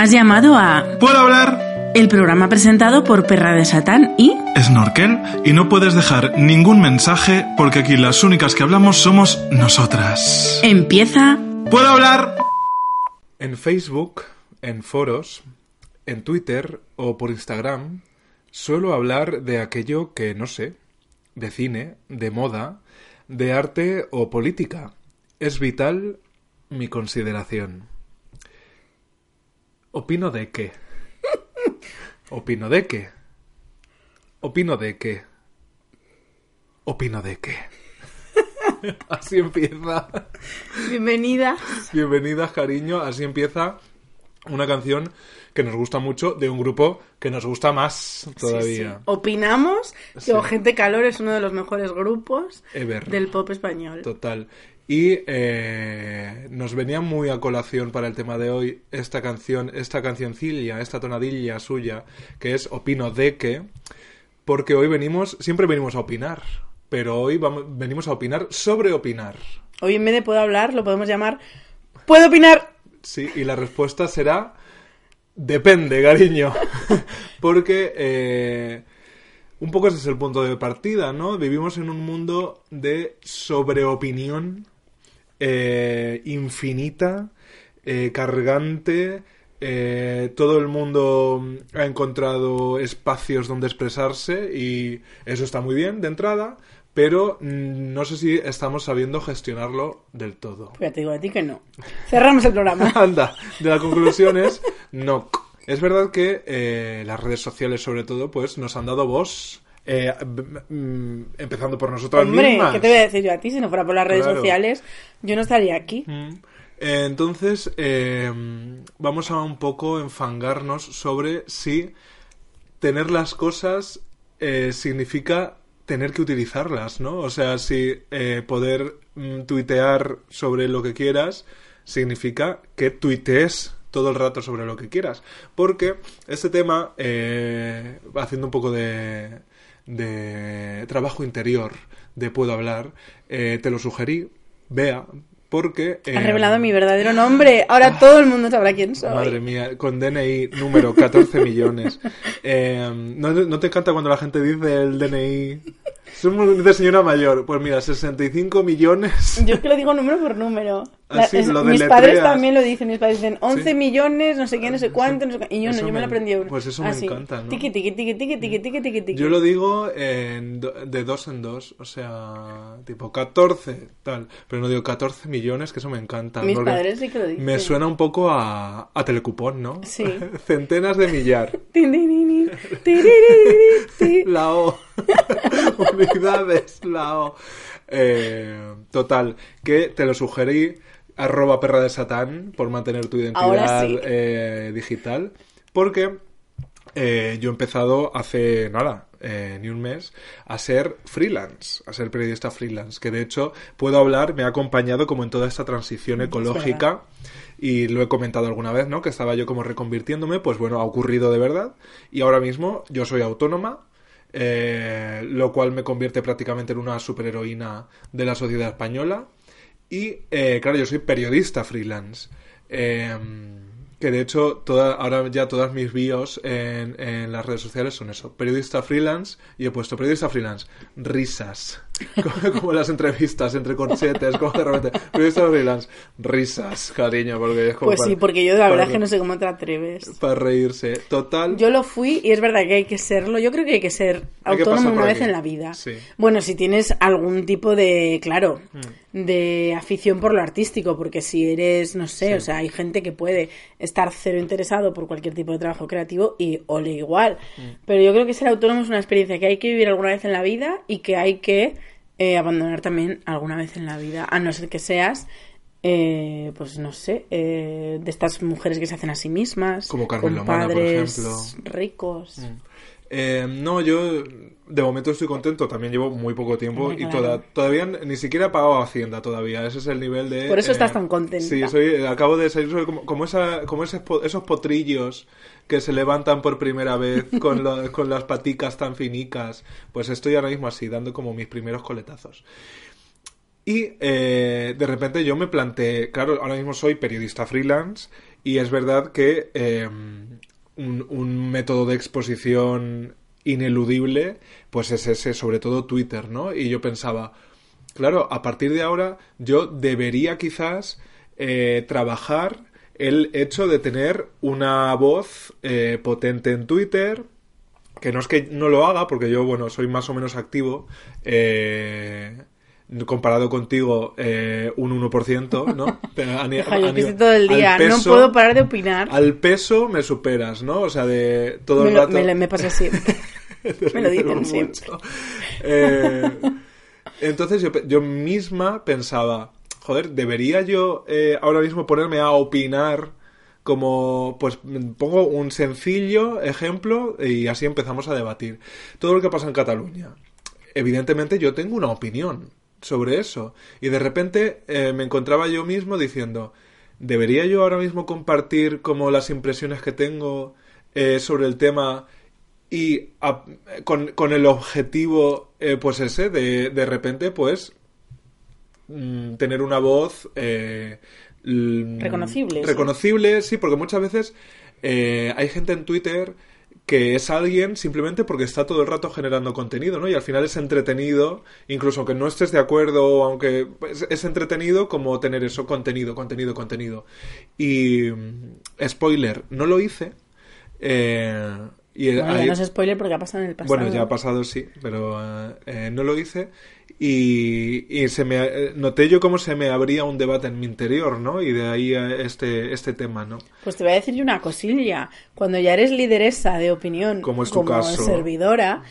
Has llamado a... ¿Puedo hablar? El programa presentado por Perra de Satán y... Snorkel, y no puedes dejar ningún mensaje porque aquí las únicas que hablamos somos nosotras. Empieza... ¿Puedo hablar? En Facebook, en foros, en Twitter o por Instagram, suelo hablar de aquello que no sé, de cine, de moda, de arte o política. Es vital mi consideración. Opino de qué. Opino de qué. Opino de qué. Opino de qué. Así empieza. Bienvenida. Bienvenidas, cariño. Así empieza una canción que nos gusta mucho de un grupo que nos gusta más todavía. Opinamos Sí. que Gente Calor es uno de los mejores grupos Ever. del pop español. Total. Y eh, nos venía muy a colación para el tema de hoy esta canción, esta cancioncilla, esta tonadilla suya, que es Opino de que, porque hoy venimos, siempre venimos a opinar, pero hoy vamos, venimos a opinar sobre opinar. Hoy en vez de puedo hablar, lo podemos llamar ¿Puedo opinar? Sí, y la respuesta será depende, cariño. Porque eh, un poco ese es el punto de partida, ¿no? Vivimos en un mundo de sobreopinión eh, infinita, eh, cargante. eh, todo el mundo ha encontrado espacios donde expresarse y eso está muy bien de entrada, pero mm, no sé si estamos sabiendo gestionarlo del todo. Pues ya te digo a ti que no. Cerramos el programa. Anda, de la conclusión es no. Es verdad que eh, las redes sociales, sobre todo, pues nos han dado voz, eh, mm, empezando por nosotras Hombre, mismas. ¿qué te voy a decir yo a ti? Si no fuera por las redes Claro. sociales, yo no estaría aquí. Mm. Eh, Entonces, eh, vamos a un poco enfangarnos sobre si tener las cosas eh, significa tener que utilizarlas, ¿no? O sea, si eh, poder mm, tuitear sobre lo que quieras significa que tuitees todo el rato sobre lo que quieras. Porque este tema, eh, haciendo un poco de, de trabajo interior, de puedo hablar, eh, te lo sugerí, vea, porque... Has eh, revelado mi verdadero nombre. Ahora todo el mundo sabrá quién soy. Madre mía, con DNI número 14 millones. Eh, ¿no, no te encanta cuando la gente dice el DNI? Somos de señora mayor. Pues mira, 65 millones. Yo es que lo digo número por número. Ah, sí, es- lo mis padres también lo dicen. Mis padres dicen 11 Sí. millones, no sé qué, no sé cuánto. No sé. Y yo no, yo me lo aprendí uno. pues eso me encanta, ¿no? Tiqui, tiqui, tiqui, tiqui, tiqui, tiqui, tiqui, tiqui. Yo lo digo en do- de dos en dos. O sea, tipo 14, tal. Pero no digo 14 millones, que eso me encanta. Mis padres sí que lo dicen. Me suena un poco a, a telecupón, ¿no? Sí. Centenas de millar. La O. Unidades, la O. Eh, total, que te lo sugerí, arroba perra de satán, por mantener tu identidad sí. eh, digital. Porque eh, yo he empezado hace nada, eh, ni un mes, a ser freelance, a ser periodista freelance. Que de hecho puedo hablar, me ha acompañado como en toda esta transición ecológica. Y lo he comentado alguna vez, ¿no? Que estaba yo como reconvirtiéndome. Pues bueno, ha ocurrido de verdad. Y ahora mismo yo soy autónoma. Eh, lo cual me convierte prácticamente en una superheroína de la sociedad española. Y eh, claro, yo soy periodista freelance. Eh, que de hecho, ahora ya todas mis bios en, en las redes sociales son eso. Periodista freelance. Y he puesto periodista freelance. Risas. Como, como las entrevistas entre corchetes. Como de repente. Periodista freelance. Risas, cariño. Porque es como Pues sí, porque yo la verdad es que no sé cómo te atreves. Para reírse. Total. Yo lo fui y es verdad que hay que serlo. Yo creo que hay que ser Hay autónomo una vez en la vida. Sí. Bueno, si tienes algún tipo de, claro, Hmm. de afición por lo artístico, porque si eres, no sé, o sea, hay gente que puede estar cero interesado por cualquier tipo de trabajo creativo y ole igual. Hmm. Pero yo creo que ser autónomo es una experiencia que hay que vivir alguna vez en la vida y que hay que eh, abandonar también alguna vez en la vida, a no ser que seas eh, pues no sé, eh, de estas mujeres que se hacen a sí mismas, Como Carmen con Lomana, por padres ejemplo. ricos. Eh, no, yo de momento estoy contento, también llevo muy poco tiempo y claro. toda- todavía ni siquiera he pagado Hacienda todavía, ese es el nivel de... Por eso eh, estás tan contenta. Sí, soy, acabo de salir soy como, como, esa, como ese esos potrillos que se levantan por primera vez con, las paticas tan finicas, pues estoy ahora mismo así, dando como mis primeros coletazos. Y eh, de repente yo me planteé, claro, ahora mismo soy periodista freelance y es verdad que eh, un, método de exposición ineludible, pues es ese, sobre todo Twitter, ¿no? Y yo pensaba, claro, a partir de ahora yo debería quizás eh, trabajar el hecho de tener una voz eh, potente en Twitter, que no es que no lo haga, porque yo, bueno, soy más o menos activo, eh, comparado contigo, eh, un 1%, ¿no? A yo a estoy todo el día, no puedo parar de opinar. Al peso me superas, ¿no? O sea, de todo me, el rato... me me pasa siempre. me lo dicen siempre. Eh, entonces yo, yo misma pensaba, joder, debería yo eh, ahora mismo ponerme a opinar como, pues pongo un sencillo ejemplo y así empezamos a debatir. Todo lo que pasa en Cataluña. Evidentemente yo tengo una opinión sobre eso y de repente eh, me encontraba yo mismo diciendo, ¿debería yo ahora mismo compartir como las impresiones que tengo eh, sobre el tema y a- con, con el objetivo, eh, pues ese, de, de repente, pues, mm, tener una voz eh, l- Reconocible, sí. Reconocible, sí, porque muchas veces eh, hay gente en Twitter que es alguien simplemente porque está todo el rato generando contenido, ¿no? Y al final es entretenido, incluso aunque no estés de acuerdo, aunque es, es entretenido como tener eso, contenido, contenido, contenido. Y mm, spoiler, no lo hice. eh, y Bueno, ahí- ya no es spoiler porque ha pasado en el pasado. bueno, ya ha pasado, sí, pero eh, eh, no lo hice. Y, y se me eh, noté yo cómo se me abría un debate en mi interior, ¿no? Y de ahí eh, este, este tema, ¿no? Pues te voy a decir yo una cosilla. Cuando ya eres lideresa de opinión, Como es tu caso. servidora,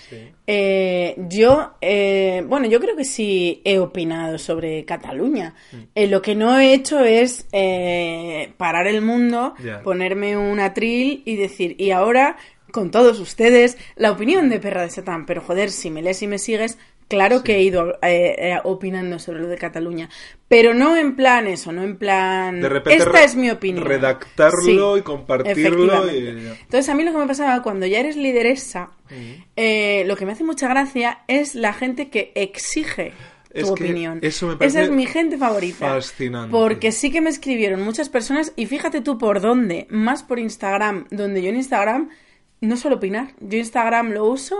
eh, yo, eh, bueno, yo creo que sí he opinado sobre Cataluña. Mm. Eh, lo que no he hecho es eh, parar el mundo, Ya. ponerme un atril y decir, y ahora, con todos ustedes, la opinión de Perra de Satán. Pero joder, si me lees y me sigues, Claro que he ido eh, eh, opinando sobre lo de Cataluña, pero no en plan eso, no en plan... De repente Esta es mi opinión. redactarlo y compartirlo y- Entonces a mí lo que me pasaba cuando ya eres lideresa, eh, lo que me hace mucha gracia es la gente que exige tu Es opinión. eso me Esa parece es mi gente favorita. fascinante. Porque sí que me escribieron muchas personas y fíjate tú por dónde, más por Instagram, donde yo en Instagram no suelo opinar. Yo Instagram lo uso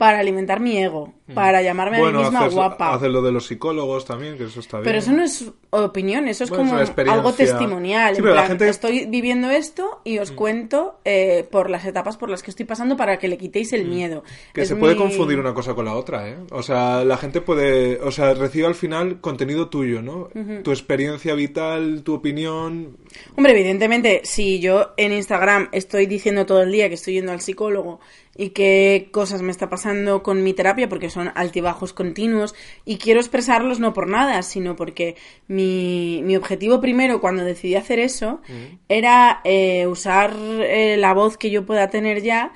para alimentar mi ego, para llamarme a mí misma haces, guapa. haces lo de los psicólogos también, que eso está bien. Pero eso no es opinión, eso es Bueno, como es una experiencia. algo testimonial. Sí, en pero la plan, gente- Mm. estoy viviendo esto y os cuento eh, por las etapas por las que estoy pasando para que le quitéis el miedo. Mm. Que Es se puede confundir una cosa con la otra, ¿eh? O sea, la gente puede, o sea, recibe al final contenido tuyo, ¿no? Tu experiencia vital, tu opinión. Hombre, evidentemente, si yo en Instagram estoy diciendo todo el día que estoy yendo al psicólogo y qué cosas me está pasando con mi terapia, porque son altibajos continuos, y quiero expresarlos no por nada, sino porque mi, mi objetivo primero cuando decidí hacer eso era eh, usar eh, la voz que yo pueda tener ya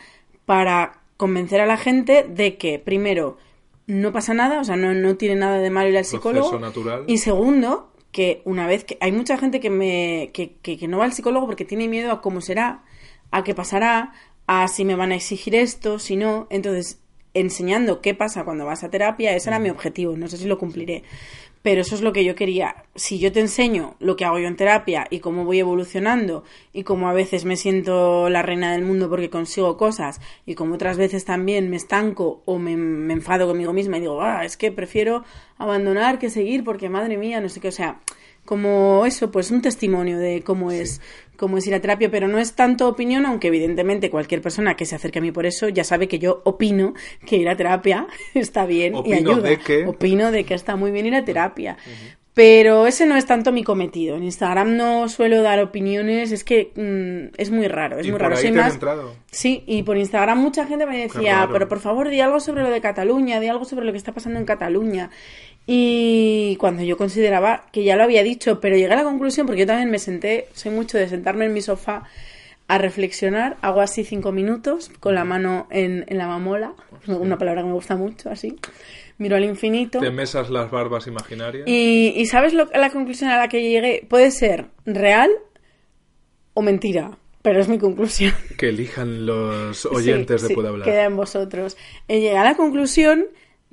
para convencer a la gente de que, primero, no pasa nada, o sea, no, no tiene nada de malo ir al psicólogo. Natural. Y segundo, que una vez que hay mucha gente que me que, que, que no va al psicólogo porque tiene miedo a cómo será, a qué pasará, a si me van a exigir esto, si no. Entonces, enseñando qué pasa cuando vas a terapia, ese era mi objetivo. No sé si lo cumpliré. Pero eso es lo que yo quería. Si yo te enseño lo que hago yo en terapia y cómo voy evolucionando y cómo a veces me siento la reina del mundo porque consigo cosas y como otras veces también me estanco o me, me enfado conmigo misma y digo, ah, es que prefiero abandonar que seguir porque madre mía, no sé qué, o sea, como eso, pues un testimonio de cómo es, cómo es ir a terapia, pero no es tanto opinión, aunque evidentemente cualquier persona que se acerque a mí por eso ya sabe que yo opino que ir a terapia está bien y ayuda. de que- Opino de que está muy bien ir a terapia. Pero ese no es tanto mi cometido. En Instagram no suelo dar opiniones, es que mm, es muy raro, es ¿Y muy por raro. ahí Soy te más-? Sí, y por Instagram mucha gente me decía, pero por favor di algo sobre lo de Cataluña, di algo sobre lo que está pasando en Cataluña. Y cuando yo consideraba que ya lo había dicho, pero llegué a la conclusión, porque yo también me senté, soy mucho de sentarme en mi sofá a reflexionar, hago así cinco minutos con la mano en, en la mamola, una palabra que me gusta mucho, así, miro al infinito. Te mesas las barbas imaginarias. Y, y ¿sabes lo, la conclusión a la que llegué? Puede ser real o mentira, pero es mi conclusión. Que elijan los oyentes Sí, de sí, Hablar. Queda en vosotros. Eh, llegué a la conclusión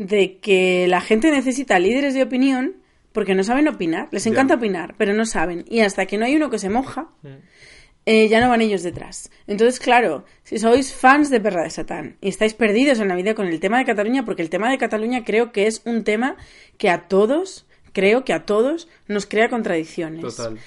de que la gente necesita líderes de opinión porque no saben opinar. Les encanta opinar, pero no saben. Y hasta que no hay uno que se moja, eh, ya no van ellos detrás. Entonces, claro, si sois fans de Perra de Satán y estáis perdidos en la vida con el tema de Cataluña, porque el tema de Cataluña creo que es un tema que a todos, creo que a todos, nos crea contradicciones. Total.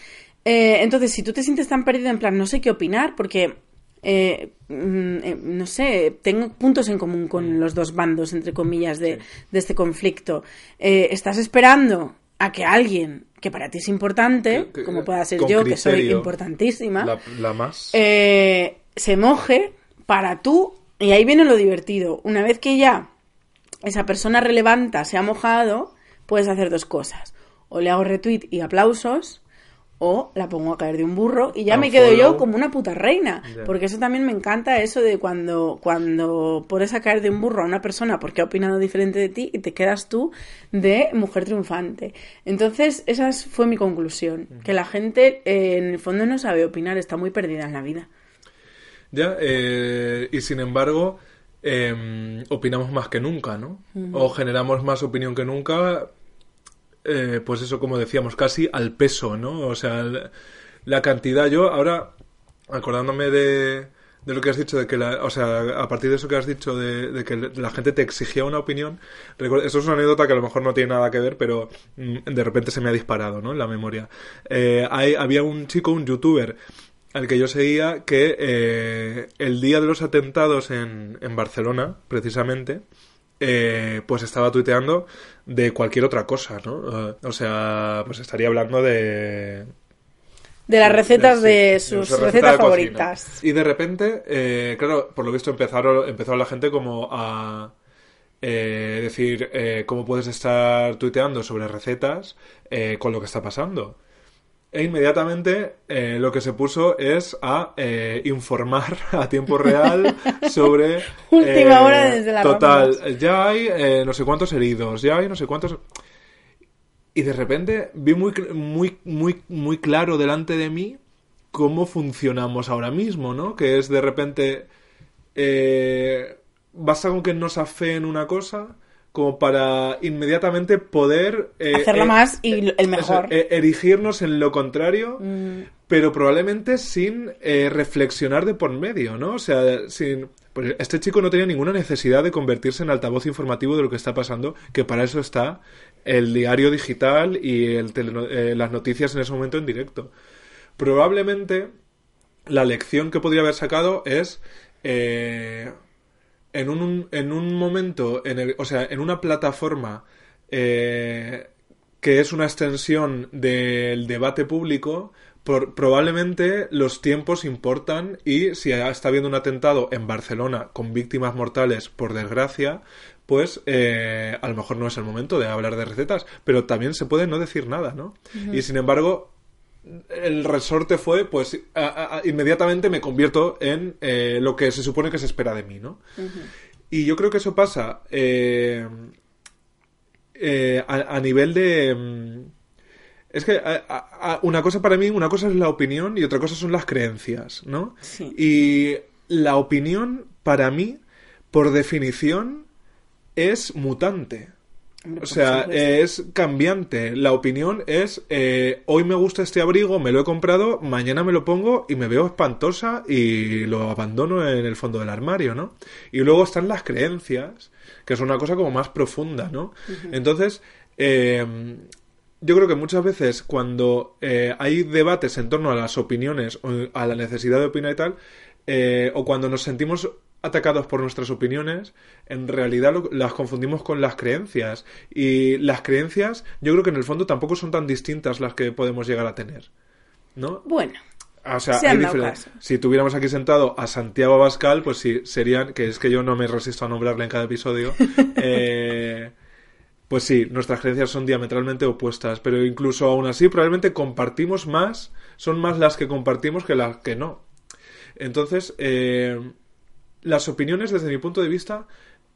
Eh, entonces, si tú te sientes tan perdido en plan, no sé qué opinar, porque, eh, mm, eh, no sé, tengo puntos en común Mm. con los dos bandos, entre comillas, de, de este conflicto. Eh, estás esperando a que alguien que para ti es importante, Que- que- como pueda ser yo, que soy importantísima, La, la más. eh, se moje para tú, y ahí viene lo divertido, una vez que ya esa persona relevante se ha mojado, puedes hacer dos cosas. O le hago retweet y aplausos, o la pongo a caer de un burro y ya me quedo yo como una puta reina. Porque eso también me encanta, eso de cuando, cuando pones a caer de un burro a una persona porque ha opinado diferente de ti y te quedas tú de mujer triunfante. Entonces, esa es- fue mi conclusión. Que la gente eh, en el fondo no sabe opinar, está muy perdida en la vida. Ya, eh, y sin embargo, eh, opinamos más que nunca, ¿no? O generamos más opinión que nunca, eh, pues eso, como decíamos, casi al peso, ¿no? O sea, la, cantidad. Yo ahora, acordándome de, de lo que has dicho, de que la, o sea, a partir de eso que has dicho, de, que la gente te exigía una opinión, eso es una anécdota que a lo mejor no tiene nada que ver, pero mm, de repente se me ha disparado, ¿no? En la memoria. Eh, hay- había un chico, un youtuber, al que yo seguía, que eh, el día de los atentados en, en Barcelona, precisamente, pues estaba tuiteando de cualquier otra cosa, ¿no? Eh, o sea, pues estaría hablando de... De las recetas Sí, de su sus receta recetas cocina. favoritas. Y de repente, eh, claro, por lo visto empezaron, empezó la gente como a eh, decir eh, cómo puedes estar tuiteando sobre recetas eh, con lo que está pasando. E inmediatamente eh, lo que se puso es a eh, informar a tiempo real sobre... Última eh, hora desde las Total, ya hay eh, no sé cuántos heridos, ya hay no sé cuántos... Y de repente vi muy, muy, muy, muy claro delante de mí cómo funcionamos ahora mismo, ¿no? Que es de repente... eh, basta con que nos afeen una cosa como para inmediatamente poder... eh, Hacerlo eh, más y el mejor. eso, eh, erigirnos en lo contrario, pero probablemente sin eh, reflexionar de por medio, ¿no? O sea, sin... Pues este chico no tenía ninguna necesidad de convertirse en altavoz informativo de lo que está pasando, que para eso está el diario digital y el eh, las noticias en ese momento en directo. Probablemente la lección que podría haber sacado es eh, en un, en un momento, en el, o sea, en una plataforma eh, que es una extensión del debate público, por- probablemente los tiempos importan y si está habiendo un atentado en Barcelona con víctimas mortales, por desgracia, pues eh, a lo mejor no es el momento de hablar de recetas, pero también se puede no decir nada, ¿no? Y sin embargo, el resorte fue, pues, a- a- a- inmediatamente me convierto en eh, lo que se supone que se espera de mí, ¿no? Y yo creo que eso pasa eh, eh, a, a nivel de... mm, Es que una cosa para mí, una cosa es la opinión y otra cosa son las creencias, ¿no? Sí. Y la opinión, para mí, por definición, es mutante. O sea, es cambiante. La opinión es, eh, hoy me gusta este abrigo, me lo he comprado, mañana me lo pongo y me veo espantosa y lo abandono en el fondo del armario, ¿no? Y luego están las creencias, que es una cosa como más profunda, ¿no? Entonces, eh, yo creo que muchas veces cuando eh, hay debates en torno a las opiniones o a la necesidad de opinar y tal, eh, o cuando nos sentimos atacados por nuestras opiniones, en realidad lo- las confundimos con las creencias. Y las creencias, yo creo que en el fondo tampoco son tan distintas las que podemos llegar a tener. ¿No? Bueno, O sea, Se hay. Si tuviéramos aquí sentado a Santiago Abascal, pues sí, serían, que es que yo no me resisto a nombrarle en cada episodio, eh, pues sí, nuestras creencias son diametralmente opuestas, pero incluso aún así probablemente compartimos más, son más las que compartimos que las que no. Entonces, eh, las opiniones desde mi punto de vista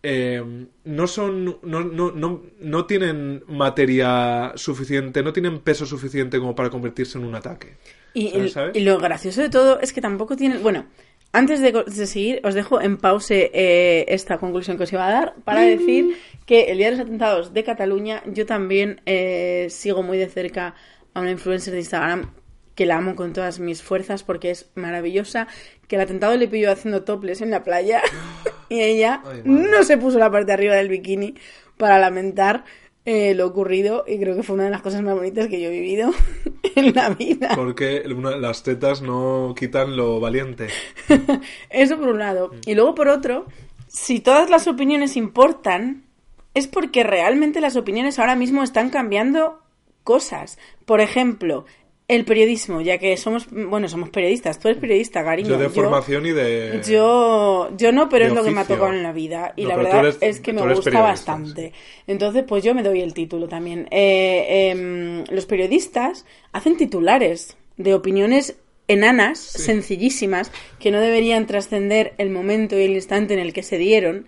eh, no son no, no, no, no tienen materia suficiente, no tienen peso suficiente como para convertirse en un ataque. Y, ¿Sabes? y- ¿Sabes? y lo gracioso de todo es que tampoco tienen. Bueno, antes de, de seguir, os dejo en pause eh, esta conclusión que os iba a dar para decir que el día de los atentados de Cataluña, yo también eh, sigo muy de cerca a una influencer de Instagram que la amo con todas mis fuerzas porque es maravillosa. Que el atentado le pilló haciendo toples en la playa y ella Ay, no se puso la parte de arriba del bikini para lamentar eh, lo ocurrido y creo que fue una de las cosas más bonitas que yo he vivido en la vida. Porque una- las tetas no quitan lo valiente. Eso por un lado. Y luego por otro, si todas las opiniones importan, es porque realmente las opiniones ahora mismo están cambiando cosas. Por ejemplo, el periodismo, ya que somos, bueno, somos periodistas. Tú eres periodista, cariño. Yo de formación y de... Yo, yo no, pero es lo que me ha tores en la vida. Y No, la verdad eres- es que me gusta bastante. Entonces, pues yo me doy el título también. Eh, em, los periodistas hacen titulares de opiniones enanas, sencillísimas, que no deberían trascender el momento y el instante en el que se dieron.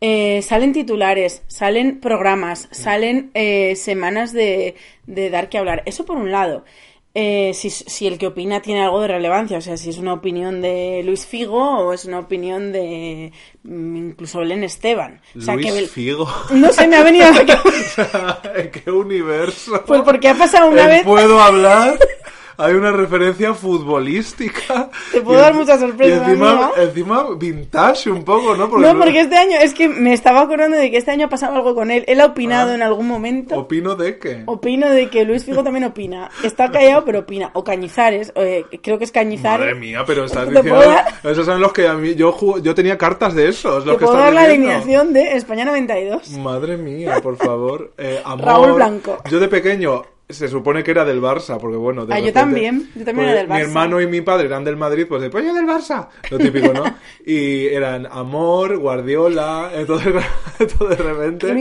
Eh, salen titulares, salen programas, salen eh, semanas de, de dar que hablar. Eso por un lado. Eh, si, si el que opina tiene algo de relevancia, o sea, si es una opinión de Luis Figo o es una opinión de mm, incluso Belén Esteban. O sea, Luis que Figo. No se me ha venido a la cabeza. ¿En qué universo? Pues porque ha pasado una ¿En vez. ¿Puedo hablar? Hay una referencia futbolística. Te puedo dar muchas sorpresas, Y encima, encima vintage un poco, ¿no? No, porque este año, es que me estaba acordando de que este año ha pasado algo con él. Él ha opinado Ah. en algún momento. ¿Opino de qué? Opino de que Luis Figo también opina. Está callado, pero opina. O Cañizares, eh, creo que es Cañizares. Madre mía, pero estás ¿Te diciendo... Esos son los que a mí... Yo, yo tenía cartas de esos, los Te que puedo dar la eliminación de España 92. Madre mía, por favor. Eh, amor. Raúl Blanco. Yo de pequeño se supone que era del Barça, porque bueno. de Ah, yo también, yo también pues, era del Mi Barça. hermano y mi padre eran del Madrid, pues después yo del Barça. Lo típico, ¿no? y eran Amor, Guardiola, entonces, todo de repente.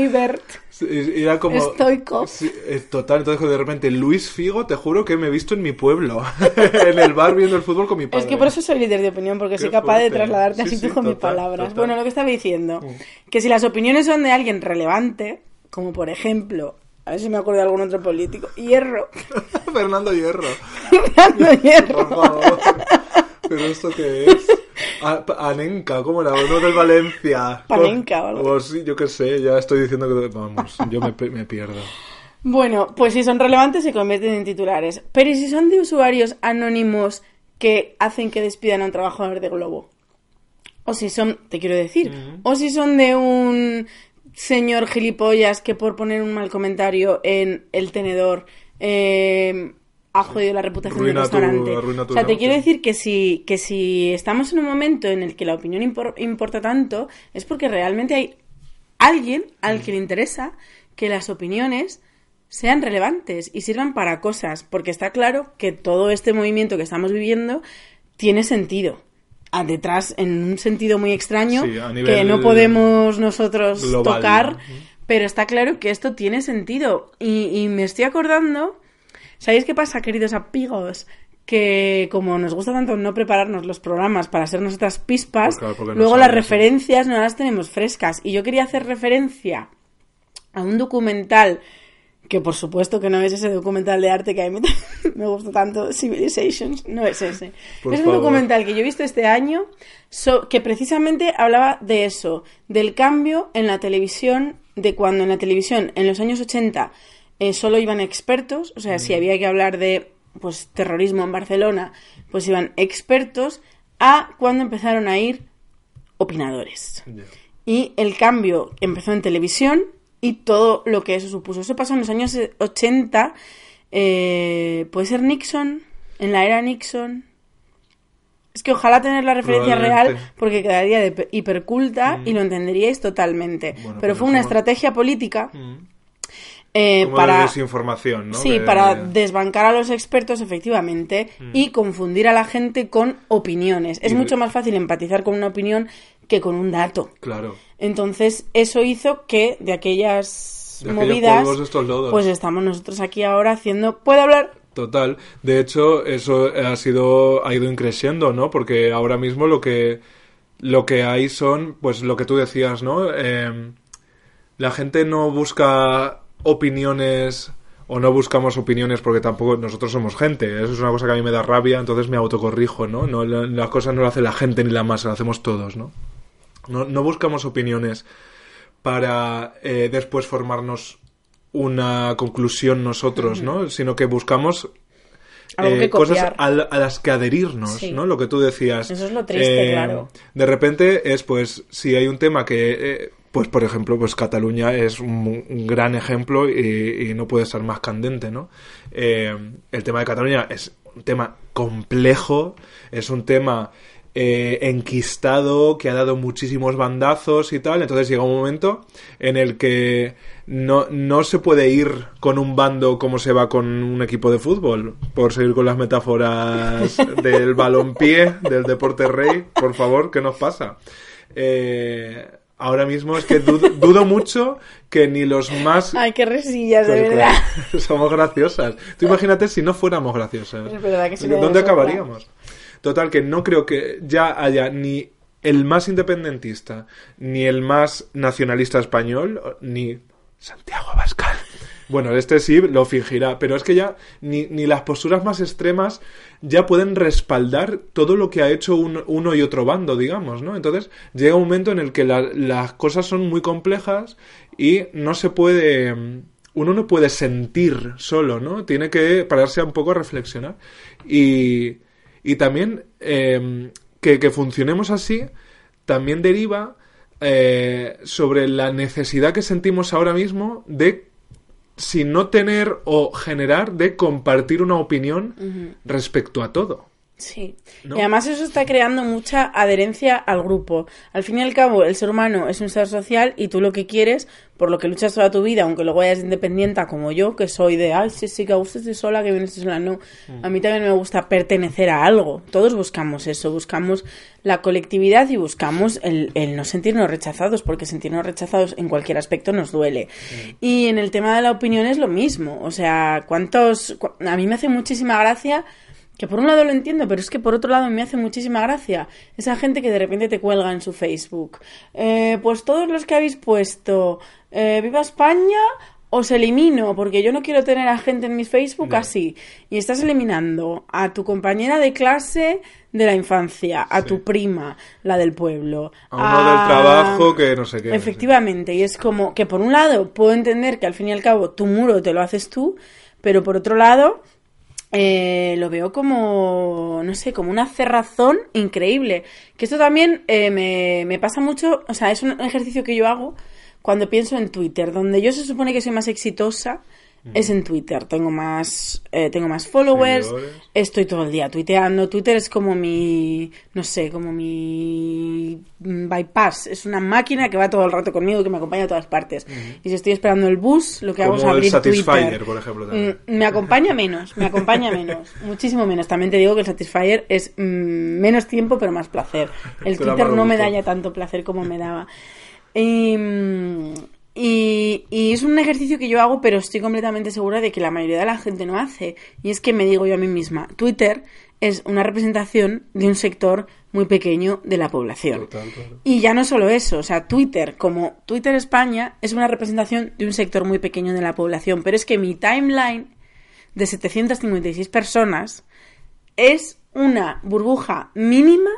Y era como. Stoico. Sí, es total, entonces de repente Luis Figo, te juro que me he visto en mi pueblo, en el bar viendo el fútbol con mi padre. Es que por eso soy líder de opinión, porque Qué soy capaz de trasladarte Sí, así sí, tú con mis palabras. total. Mm. Bueno, lo que estaba diciendo, que si las opiniones son de alguien relevante, como por ejemplo, a ver si me acuerdo de algún otro político, Hierro, Fernando Hierro. Fernando Por Hierro, favor. ¿Pero esto qué es? A- pa- Anenka, ¿cómo era? Uno del Valencia. Panenka o algo O sí, yo qué sé, ya estoy diciendo que... Vamos, yo me, me pierdo. Bueno, pues si son relevantes se convierten en titulares. Pero ¿y si son de usuarios anónimos que hacen que despidan a un trabajador de Globo? O si son, te quiero decir, o si son de un señor gilipollas que por poner un mal comentario en el tenedor eh, ha jodido la reputación del restaurante. tu o sea, te negocio. quiero decir que si, que si estamos en un momento en el que la opinión impor- importa tanto, es porque realmente hay alguien al que le interesa que las opiniones sean relevantes y sirvan para cosas, porque está claro que todo este movimiento que estamos viviendo tiene sentido. A detrás, en un sentido muy extraño, Sí, que no podemos nosotros global. tocar, pero está claro que esto tiene sentido. Y, y me estoy acordando, ¿sabéis qué pasa, queridos amigos? Que como nos gusta tanto no prepararnos los programas para ser nosotras pispas, Pues claro, porque no luego las referencias no las tenemos frescas. Y yo quería hacer referencia a un documental que por supuesto que no es ese documental de arte que a mí me gusta tanto, Civilizations, no es ese. Por es un favor. documental que yo he visto este año so- que precisamente hablaba de eso, del cambio en la televisión, de cuando en la televisión en los años 80 eh, solo iban expertos, o sea, si había que hablar de pues terrorismo en Barcelona, pues iban expertos, a cuando empezaron a ir opinadores. Y el cambio empezó en televisión y todo lo que eso supuso. Eso pasó en los años 80. eh, ¿Puede ser Nixon? En la era Nixon. Es que ojalá tener la referencia real porque quedaría de pe- hiperculta y lo entenderíais totalmente. Bueno, pero pero fue una estrategia política Mm. Eh, Como para... de desinformación, ¿no? Sí, Que- para desbancar a los expertos, efectivamente, y confundir a la gente con opiniones. Es Mm. Y- mucho más fácil empatizar con una opinión que con un dato. Claro. Entonces, eso hizo que de aquellas De movidas, estos lodos. pues estamos nosotros aquí ahora haciendo... ¿Puedo hablar? Total. De hecho, eso ha sido, ha ido increciendo, ¿no? Porque ahora mismo lo que, lo que hay son, pues lo que tú decías, ¿no? Eh, la gente no busca opiniones o no buscamos opiniones porque tampoco nosotros somos gente. Eso es una cosa que a mí me da rabia, entonces me autocorrijo, ¿no? no la- las cosas no las hace la gente ni la masa, las hacemos todos, ¿no? No, no buscamos opiniones para eh, después formarnos una conclusión nosotros, ¿no? Sino que buscamos eh, que cosas a, las que adherirnos, Sí. ¿no? Lo que tú decías. Eso es lo triste, Eh, claro. De repente es, pues, si hay un tema que, pues, por ejemplo, pues Cataluña es un, un gran ejemplo y, y no puede estar más candente, ¿no? Eh, el tema de Cataluña es un tema complejo, es un tema eh, enquistado, que ha dado muchísimos bandazos y tal. Entonces llega un momento en el que no, no se puede ir con un bando como se va con un equipo de fútbol. Por seguir con las metáforas del balompié, del deporte rey, por favor, ¿qué nos pasa? Eh, ahora mismo es que dudo, dudo mucho que ni los más... Ay, qué resillas, de verdad. claro, somos graciosas. Tú imagínate si no fuéramos graciosas. Es verdad que sería ¿Dónde acabaríamos? Total, que no creo que ya haya ni el más independentista, ni el más nacionalista español, ni Santiago Abascal. Bueno, este sí lo fingirá, pero es que ya ni, ni las posturas más extremas ya pueden respaldar todo lo que ha hecho un- uno y otro bando, digamos, ¿no? Entonces llega un momento en el que la- las cosas son muy complejas y no se puede uno no puede sentir solo, ¿no? Tiene que pararse un poco a reflexionar. Y, y también eh, que, que funcionemos así también deriva eh, sobre la necesidad que sentimos ahora mismo de si no tener o generar de compartir una opinión respecto a todo. Sí. ¿No? Y además eso está creando mucha adherencia al grupo. Al fin y al cabo, el ser humano es un ser social y tú lo que quieres, por lo que luchas toda tu vida, aunque luego vayas independiente como yo, que soy de, ay, sí, sí, que a gusto estoy sola, que bien estoy sola. No, a mí también me gusta pertenecer a algo. Todos buscamos eso, buscamos la colectividad y buscamos el, el no sentirnos rechazados, porque sentirnos rechazados en cualquier aspecto nos duele. Y en el tema de la opinión es lo mismo. O sea, ¿cuántos...? cu- A mí me hace muchísima gracia que por un lado lo entiendo, pero es que por otro lado me hace muchísima gracia esa gente que de repente te cuelga en su Facebook. Eh, pues todos los que habéis puesto eh, Viva España os elimino, porque yo no quiero tener a gente en mi Facebook así. Y estás eliminando a tu compañera de clase de la infancia, a tu prima, la del pueblo. A uno del trabajo que no sé qué. Efectivamente, y es como que por un lado puedo entender que al fin y al cabo tu muro te lo haces tú, pero por otro lado eh, lo veo como, no sé, como una cerrazón increíble. Que esto también eh, me, me pasa mucho, o sea, es un ejercicio que yo hago cuando pienso en Twitter, donde yo se supone que soy más exitosa. Es en Twitter, tengo más, eh, tengo más followers, Seguidores. estoy todo el día tuiteando. Twitter es como mi, no sé, como mi mm, bypass. Es una máquina que va todo el rato conmigo que me acompaña a todas partes. Y si estoy esperando el bus, lo que hago es Como el abrir Satisfyer, Twitter. por ejemplo, también. Mm, Me acompaña menos, me acompaña menos, muchísimo menos. También te digo que el Satisfyer es mm, menos tiempo pero más placer. El Twitter no me da ya tanto placer como me daba. Y, mm, y, y es un ejercicio que yo hago, pero estoy completamente segura de que la mayoría de la gente no hace. Y es que me digo yo a mí misma, Twitter es una representación de un sector muy pequeño de la población. Total, claro. Y ya no solo eso, o sea, Twitter, como Twitter España, es una representación de un sector muy pequeño de la población. Pero es que mi timeline de 756 personas es una burbuja mínima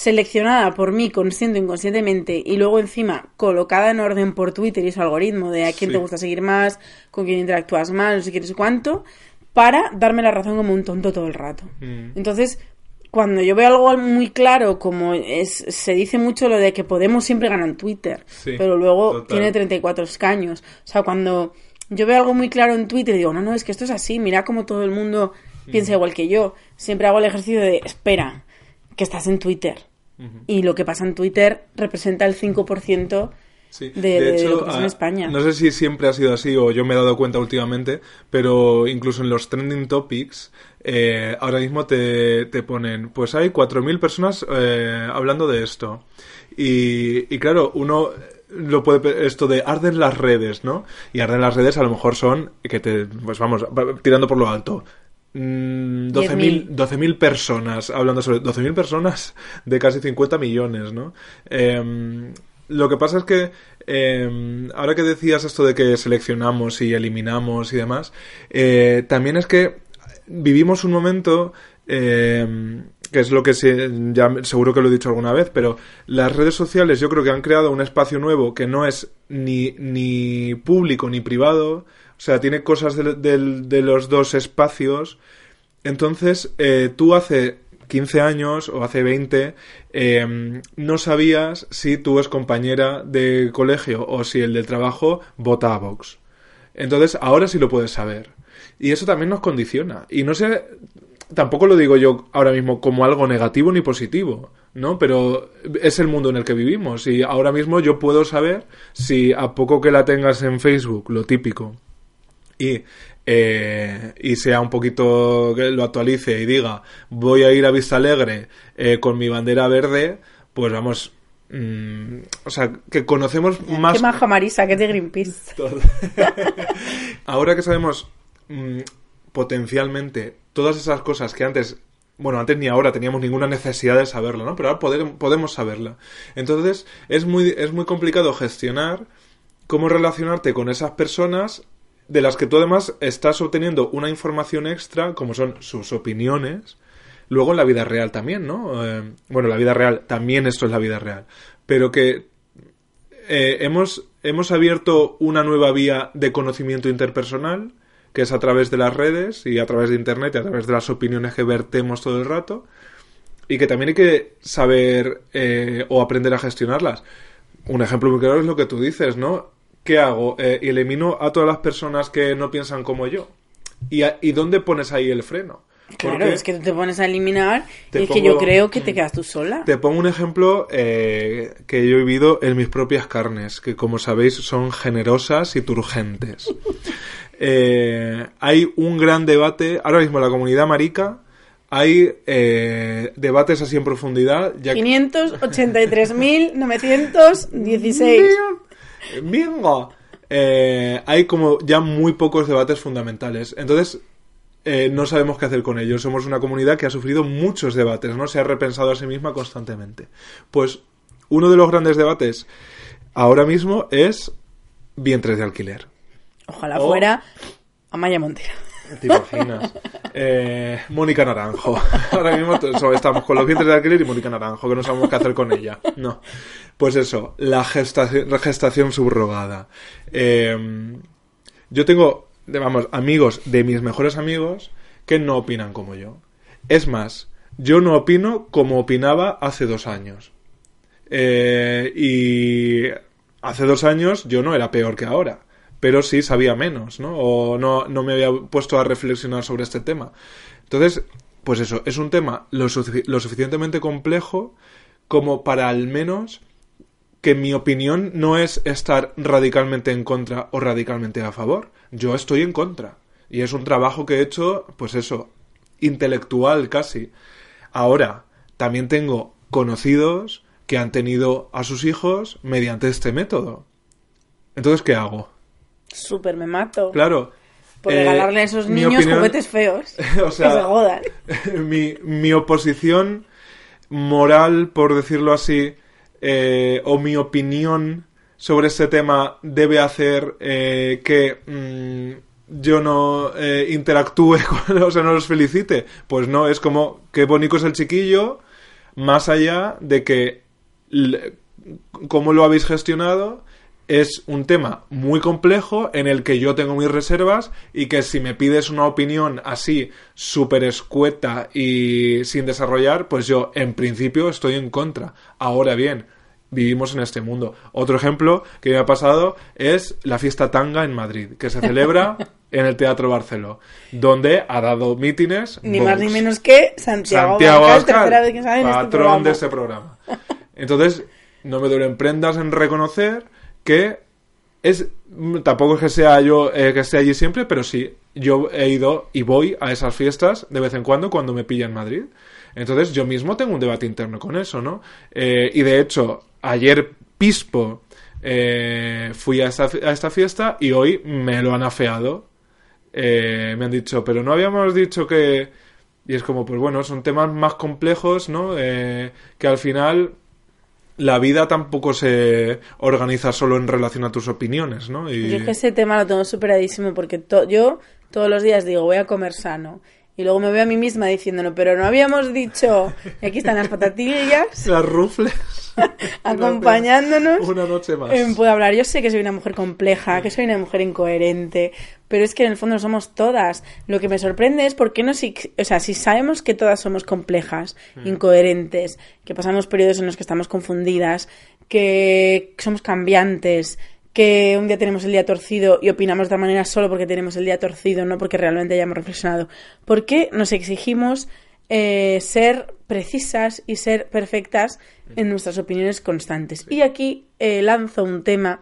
seleccionada por mí consciente o inconscientemente y luego encima colocada en orden por Twitter y su algoritmo de a quién Sí. te gusta seguir más, con quién interactúas más, no sé qué, no sé cuánto, para darme la razón como un tonto todo el rato. Mm. Entonces, cuando yo veo algo muy claro, como es, se dice mucho lo de que Podemos siempre gana en Twitter, Sí, pero luego total. tiene 34 escaños. O sea, cuando yo veo algo muy claro en Twitter y digo, no, no, es que esto es así, mira cómo todo el mundo piensa igual que yo. Siempre hago el ejercicio de, espera, que estás en Twitter. Y lo que pasa en Twitter representa el 5% Sí. de, de lo que pasa en España. No sé si siempre ha sido así o yo me he dado cuenta últimamente, pero incluso en los trending topics eh, ahora mismo te, te ponen, pues hay 4.000 personas eh, hablando de esto. Y, y claro, uno lo puede esto de arden las redes, ¿no? Y arden las redes a lo mejor son que te pues vamos va- tirando por lo alto. Mm, 12.000 12.000 personas hablando sobre 12.000 personas de casi 50 millones, ¿no? Em, lo que pasa es que em, ahora que decías esto de que seleccionamos y eliminamos y demás, eh, también es que vivimos un momento em, que es lo que se, ya seguro que lo he dicho alguna vez, pero las redes sociales yo creo que han creado un espacio nuevo que no es ni, ni público ni privado, o sea, tiene cosas de, de- los dos espacios. Entonces, eh, tú hace 15 años o hace 20 eh, no sabías si tu ex compañera de colegio o si el del trabajo vota a Vox. Entonces, ahora sí lo puedes saber. Y eso también nos condiciona. Y no sé, tampoco lo digo yo ahora mismo como algo negativo ni positivo, ¿no? Pero es el mundo en el que vivimos. Y ahora mismo yo puedo saber si a poco que la tengas en Facebook, lo típico, y, eh, y sea un poquito que lo actualice y diga voy a ir a Vista Alegre eh, con mi bandera verde, pues vamos, mm, o sea, que conocemos más Qué maja Marisa, que es de Greenpeace. Ahora que sabemos mm, potencialmente todas esas cosas que antes, bueno, antes ni ahora teníamos ninguna necesidad de saberlo, ¿no? Pero ahora poder- podemos saberla. Entonces, es muy, es muy complicado gestionar cómo relacionarte con esas personas de las que tú además estás obteniendo una información extra, como son sus opiniones, luego en la vida real también, ¿no? Eh, bueno, la vida real, también esto es la vida real, pero que eh, hemos, hemos abierto una nueva vía de conocimiento interpersonal, que es a través de las redes y a través de Internet y a través de las opiniones que vertemos todo el rato, y que también hay que saber eh, o aprender a gestionarlas. Un ejemplo muy claro es lo que tú dices, ¿no? ¿Qué hago? Eh, elimino a todas las personas que no piensan como yo. ¿Y, a- ¿Y dónde pones ahí el freno? Claro, Porque- es que te pones a eliminar y es que yo creo que te quedas tú sola. Te pongo un ejemplo eh, que yo he vivido en mis propias carnes, que como sabéis son generosas y turgentes. Eh, hay un gran debate, ahora mismo en la comunidad marica hay eh, debates así en profundidad. Ya que- 583.916. ¡Bingo! Eh, hay como ya muy pocos debates fundamentales. Entonces, eh, no sabemos qué hacer con ellos. Somos una comunidad que ha sufrido muchos debates, ¿no? Se ha repensado a sí misma constantemente. Pues uno de los grandes debates ahora mismo es vientres de alquiler. Ojalá O- fuera Amaya Montero. ¿Te imaginas? Eh, Mónica Naranjo. Ahora mismo estamos con los vientres de alquiler y Mónica Naranjo, que no sabemos qué hacer con ella. No. Pues eso, la gestación, gestación subrogada. Eh, yo tengo, vamos, amigos de mis mejores amigos que no opinan como yo. Es más, yo no opino como opinaba hace dos años. Eh, y hace dos años yo no era peor que ahora, pero sí sabía menos, ¿no? O no, no me había puesto a reflexionar sobre este tema. Entonces, pues eso, es un tema lo, lo suficientemente complejo como para al menos que mi opinión no es estar radicalmente en contra o radicalmente a favor. Yo estoy en contra. Y es un trabajo que he hecho, pues eso, intelectual casi. Ahora, también tengo conocidos que han tenido a sus hijos mediante este método. Entonces, ¿qué hago? Súper me mato. Claro. Por eh, regalarle a esos niños opinión- juguetes feos. O sea, que se jodan. mi, mi oposición moral, por decirlo así, eh, o mi opinión sobre este tema debe hacer eh, que mm, yo no eh, interactúe con, o sea, no los felicite. Pues no, es como, qué bonito es el chiquillo, más allá de que cómo lo habéis gestionado es un tema muy complejo en el que yo tengo mis reservas y que si me pides una opinión así súper escueta y sin desarrollar, pues yo en principio estoy en contra. Ahora bien, vivimos en este mundo. Otro ejemplo que me ha pasado es la fiesta tanga en Madrid, que se celebra en el Teatro Barceló, donde ha dado mítines. Ni Vox. más ni menos que Santiago, Santiago tercera vez que este patrón de este programa. Entonces, no me duelen prendas en reconocer que es tampoco es que sea yo eh, que esté allí siempre, pero sí yo he ido y voy a esas fiestas de vez en cuando cuando me pilla en Madrid. Entonces yo mismo tengo un debate interno con eso, ¿no? Eh, y de hecho, ayer Pispo eh, fui a esta, a esta fiesta y hoy me lo han afeado. Eh, me han dicho, pero no habíamos dicho que... Y es como, pues bueno, son temas más complejos, ¿no? Que al final la vida tampoco se organiza solo en relación a tus opinioes, ¿no? Y... Yo es que ese tema lo tengo superadísimo porque to- yo todos los días digo voy a comer sano y luego me veo a mí misma diciéndolo, pero no habíamos dicho, y aquí están las patatillas Las rufles. acompañándonos. Una noche más. en Puedo hablar. Yo sé que soy una mujer compleja, que soy una mujer incoherente, pero es que en el fondo somos todas. Lo que me sorprende es por qué no si, o sea, si sabemos que todas somos complejas, Mm. incoherentes, que pasamos periodos en los que estamos confundidas, que somos cambiantes, que un día tenemos el día torcido y opinamos de otra manera solo porque tenemos el día torcido, no porque realmente hayamos reflexionado. ¿Por qué nos exigimos eh, ser precisas y ser perfectas en nuestras opiniones constantes? Y aquí eh, lanzo un tema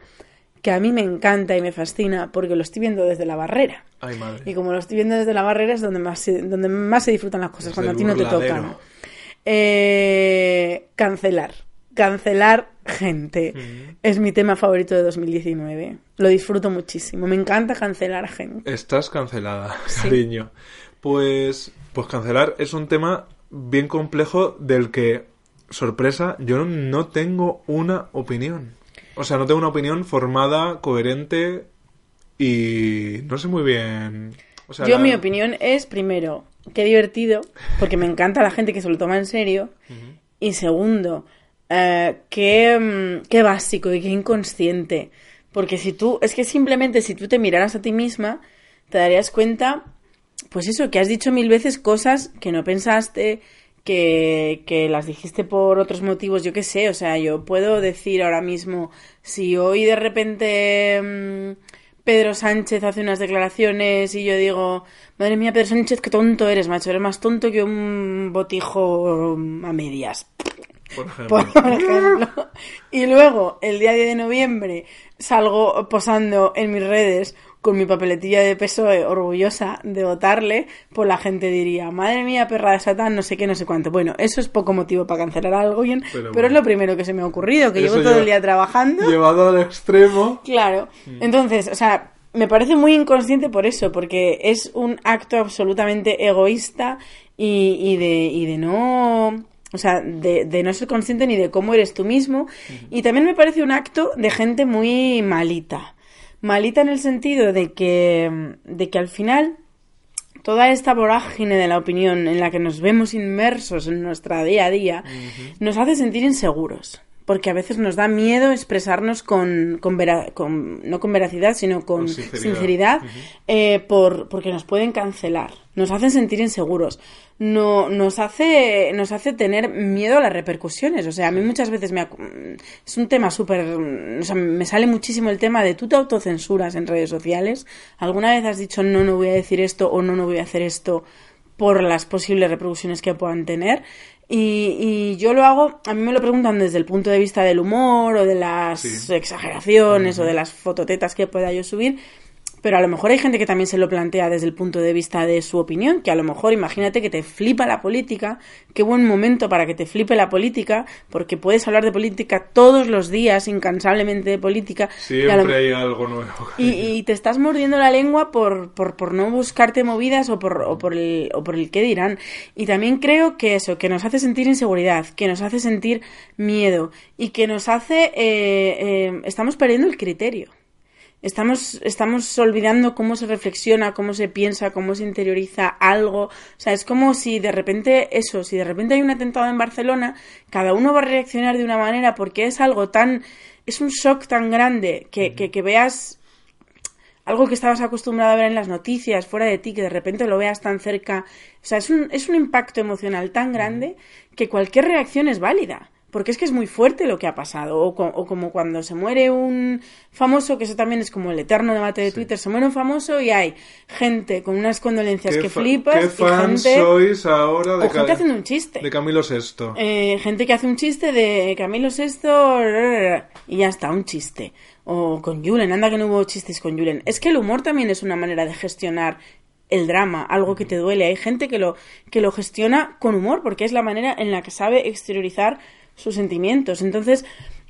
que a mí me encanta y me fascina porque lo estoy viendo desde la barrera. Ay, madre. Y como lo estoy viendo desde la barrera es donde más se, donde más se disfrutan las cosas, Desde cuando a ti no te tocan. Eh, cancelar. Cancelar gente. Es mi tema favorito de 2019. Lo disfruto muchísimo. Me encanta cancelar gente. Estás cancelada, cariño. Pues, pues cancelar es un tema bien complejo del que, sorpresa, yo no tengo una opinión. O sea, no tengo una opinión formada, coherente y no sé muy bien. O sea, Yo la- mi opinión es, primero, qué divertido, porque me encanta la gente que se lo toma en serio. Y segundo, eh, qué, mm, qué básico y qué inconsciente. Porque si tú, es que simplemente si tú te miraras a ti misma, te darías cuenta, pues eso, que has dicho mil veces cosas que no pensaste, que, que las dijiste por otros motivos, yo qué sé, o sea, yo puedo decir ahora mismo, si hoy de repente mm, Pedro Sánchez hace unas declaraciones y yo digo, madre mía, Pedro Sánchez, qué tonto eres, macho, eres más tonto que un botijo mm, a medias. Por ejemplo. Por ejemplo. Y luego, el día 10 de noviembre, salgo posando en mis redes con mi papeletilla de PSOE E, orgullosa de votarle, pues la gente diría, madre mía, perra de Satán, no sé qué, no sé cuánto. Bueno, eso es poco motivo para cancelar a alguien, pero, Pero es lo primero que se me ha ocurrido, que Eso llevo todo el día trabajando. Llevado al extremo. Claro. Entonces, o sea, me parece muy inconsciente por eso, porque es un acto absolutamente egoísta y, y de, y de no. O sea, de, de no ser consciente ni de cómo eres tú mismo. Y también me parece un acto de gente muy malita. Malita en el sentido de que, de que al final toda esta vorágine de la opinión en la que nos vemos inmersos en nuestra día a día nos hace sentir inseguros. Porque a veces nos da miedo expresarnos con, con, vera- con- no con veracidad, sino con, Con sinceridad, sinceridad. eh, por, porque nos pueden cancelar. Nos hacen sentir inseguros. No, nos, hace, nos hace tener miedo a las repercusiones. O sea, a mí muchas veces me, es un tema súper... O sea, me sale muchísimo el tema de tú te autocensuras en redes sociales. ¿Alguna vez has dicho no, no voy a decir esto o no, no voy a hacer esto por las posibles repercusiones que puedan tener? Y, y yo lo hago, a mí me lo preguntan desde el punto de vista del humor o de las Sí. exageraciones o de las fototetas que pueda yo subir, pero a lo mejor hay gente que también se lo plantea desde el punto de vista de su opinión, que a lo mejor imagínate que te flipa la política, qué buen momento para que te flipe la política, porque puedes hablar de política todos los días, incansablemente de política. lo- Siempre hay algo nuevo. y, y te estás mordiendo la lengua por, por, por no buscarte movidas o por, o, por el, o por el qué dirán. Y también creo que eso, que nos hace sentir inseguridad, que nos hace sentir miedo y que nos hace... eh, eh, estamos perdiendo el criterio. Estamos, estamos olvidando cómo se reflexiona, cómo se piensa, cómo se interioriza algo. O sea, es como si de repente, eso, si de repente hay un atentado en Barcelona, cada uno va a reaccionar de una manera porque es algo tan, es un shock tan grande que, que, que veas algo que estabas acostumbrado a ver en las noticias, fuera de ti, que de repente lo veas tan cerca. O sea, es un, es un impacto emocional tan grande que cualquier reacción es válida. Porque es que es muy fuerte lo que ha pasado. O, co- o como cuando se muere un famoso, que eso también es como el eterno debate de Twitter, se muere un famoso y hay gente con unas condolencias ¿Qué que flipas ¿Qué gente, sois ahora de, o gente haciendo un chiste. de Camilo VI? Eh, gente que hace un chiste de Camilo VI y ya está, un chiste. O con Julen, anda que no hubo chistes con Julen. Es que el humor también es una manera de gestionar el drama, algo que te duele. Hay gente que lo, que lo gestiona con humor porque es la manera en la que sabe exteriorizar sus sentimientos. Entonces,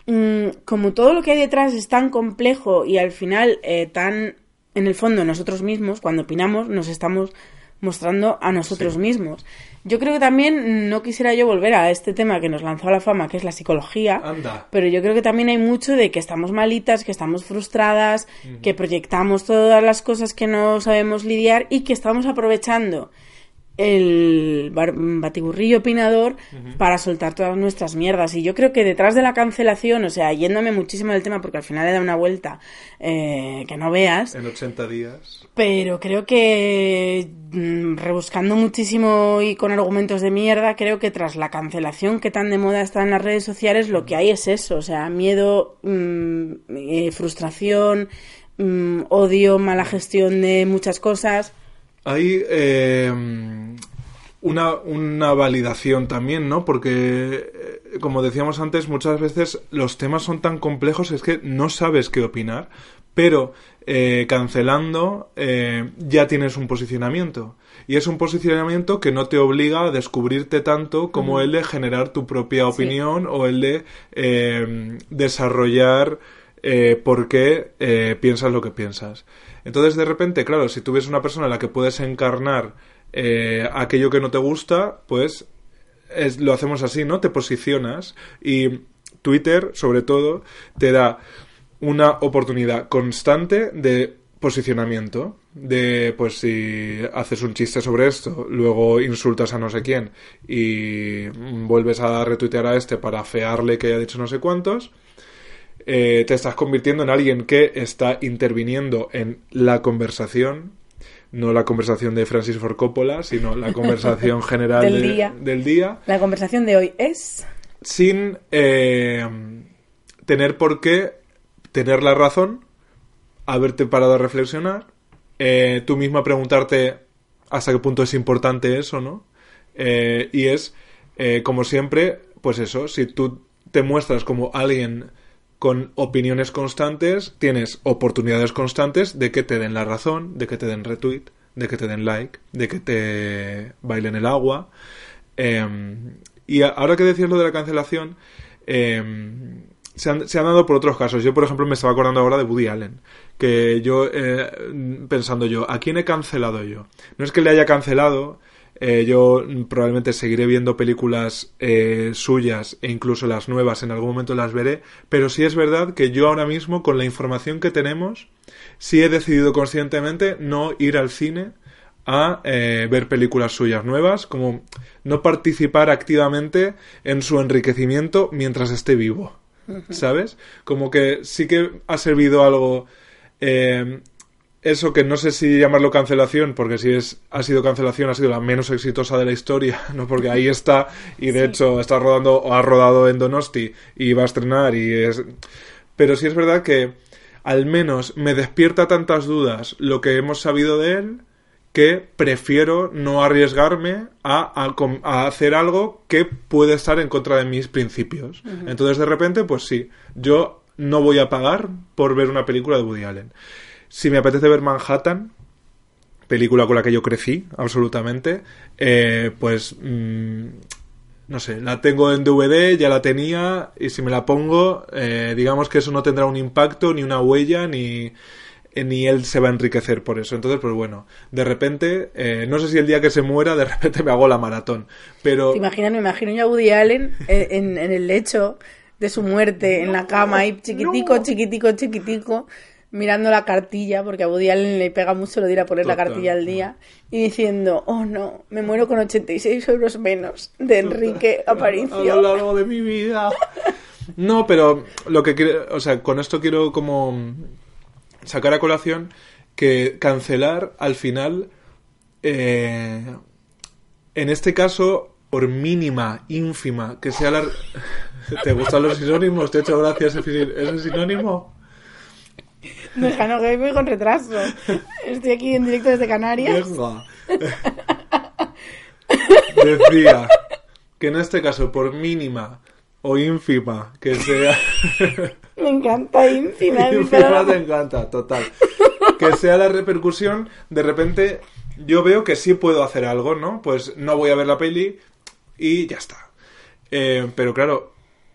mm, como todo lo que hay detrás es tan complejo y al final eh, tan, en el fondo, nosotros mismos, cuando opinamos, nos estamos mostrando a nosotros mismos. Yo creo que también no quisiera yo volver a este tema que nos lanzó a la fama, que es la psicología. Anda. Pero yo creo que también hay mucho de que estamos malitas, que estamos frustradas, que proyectamos todas las cosas que no sabemos lidiar y que estamos aprovechando el batiburrillo opinador para soltar todas nuestras mierdas. Y yo creo que detrás de la cancelación, o sea, yéndome muchísimo del tema porque al final le da una vuelta eh, que no veas, En 80 días. pero creo que mm, rebuscando muchísimo y con argumentos de mierda, creo que tras la cancelación que tan de moda está en las redes sociales, lo que hay es eso, o sea, miedo, mm, eh, frustración, mm, odio, mala gestión de muchas cosas. Hay eh, una, una validación también, ¿no? Porque, eh, como decíamos antes, muchas veces los temas son tan complejos es que no sabes qué opinar, pero eh, cancelando eh, ya tienes un posicionamiento. Y es un posicionamiento que no te obliga a descubrirte tanto como el de generar tu propia opinión o el de desarrollar eh, por qué eh, piensas lo que piensas. Entonces, de repente, claro, si tú ves una persona en la que puedes encarnar eh, aquello que no te gusta, pues es- lo hacemos así, ¿no? Te posicionas y Twitter, sobre todo, te da una oportunidad constante de posicionamiento. De, pues, si haces un chiste sobre esto, luego insultas a no sé quién y vuelves a retuitear a este para afearle que haya dicho no sé cuántos, eh, te estás convirtiendo en alguien que está interviniendo en la conversación, no la conversación de Francis Ford Coppola, sino la conversación general Del de- día. del día La conversación de hoy es... sin eh, tener por qué tener la razón, haberte parado a reflexionar, eh, tú misma preguntarte hasta qué punto es importante eso, ¿no? Y es, como siempre, pues eso, si tú te muestras como alguien con opiniones constantes, tienes oportunidades constantes de que te den la razón, de que te den retweet, de que te den like, de que te bailen el agua. Eh, y ahora que decías lo de la cancelación, se, han, se han dado por otros casos. Yo, por ejemplo, me estaba acordando ahora de Woody Allen, que yo, eh, pensando yo, ¿a quién he cancelado yo? No es que le haya cancelado, eh, yo probablemente seguiré viendo películas eh, suyas e incluso las nuevas en algún momento las veré, pero sí es verdad que yo ahora mismo con la información que tenemos sí he decidido conscientemente no ir al cine a eh, ver películas suyas nuevas, como no participar activamente en su enriquecimiento mientras esté vivo, ¿sabes? Como que sí que ha servido algo eh, eso que no sé si llamarlo cancelación, porque si es ha sido cancelación, ha sido la menos exitosa de la historia, ¿no? Porque ahí está, y de hecho está rodando, o ha rodado en Donosti, y va a estrenar, y es... Pero sí es verdad que al menos me despierta tantas dudas lo que hemos sabido de él, que prefiero no arriesgarme a, a com- a hacer algo que puede estar en contra de mis principios. Entonces, de repente, pues sí, yo no voy a pagar por ver una película de Woody Allen. Si me apetece ver Manhattan, película con la que yo crecí, absolutamente, eh, pues mm, no sé, la tengo en DVD, ya la tenía, y si me la pongo, eh, digamos que eso no tendrá un impacto, ni una huella, ni, eh, ni él se va a enriquecer por eso. Entonces, pues bueno, de repente, eh, no sé si el día que se muera, de repente me hago la maratón, pero... ¿Te imaginas? Me imagino yo a Woody Allen eh, en, en el lecho de su muerte, en la cama, ahí chiquitico, chiquitico, chiquitico, mirando la cartilla, porque a Woody Allen le pega mucho lo de ir a poner la cartilla al día, y diciendo, oh no, me muero con 86 euros menos de Enrique a lo Aparicio. largo de mi vida. No, pero lo que quiero, o sea, con esto quiero como sacar a colación que cancelar al final, eh, en este caso, por mínima, ínfima, que sea la... ¿Te gustan los sinónimos? ¿Te he hecho gracias ese sinónimo? Déjanos que voy con retraso. Estoy aquí en directo desde Canarias. Venga. Decía que en este caso, por mínima o ínfima que sea... Me encanta ínfima. ínfima te encanta, total. Que sea la repercusión, de repente yo veo que sí puedo hacer algo, ¿no? Pues no voy a ver la peli y ya está. Eh, pero claro,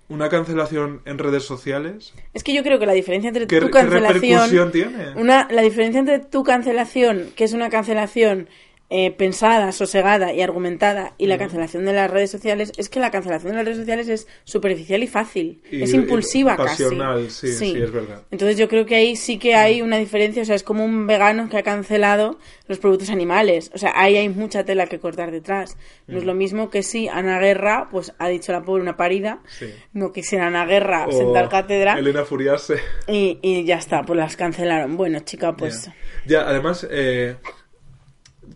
una cancelación en redes sociales... Es que yo creo que la diferencia entre ¿Qué, tu qué cancelación... repercusión tiene? Una, la diferencia entre tu cancelación, que es una cancelación eh, pensada, sosegada y argumentada, y la Mm. cancelación de las redes sociales, es que la cancelación de las redes sociales es superficial y fácil. Y- es impulsiva pasional, casi. sí, sí, es verdad. Entonces yo creo que ahí sí que hay una diferencia, o sea, es como un vegano que ha cancelado los productos animales. O sea, ahí hay mucha tela que cortar detrás. No Mm. es lo mismo que si Ana Guerra, pues ha dicho la pobre una parida, Sí. no quisiera Ana Guerra O sentar cátedra. Elena Furiarse. Y, y ya está, pues las cancelaron. Bueno, chica, pues... Ya, Ya, además, eh,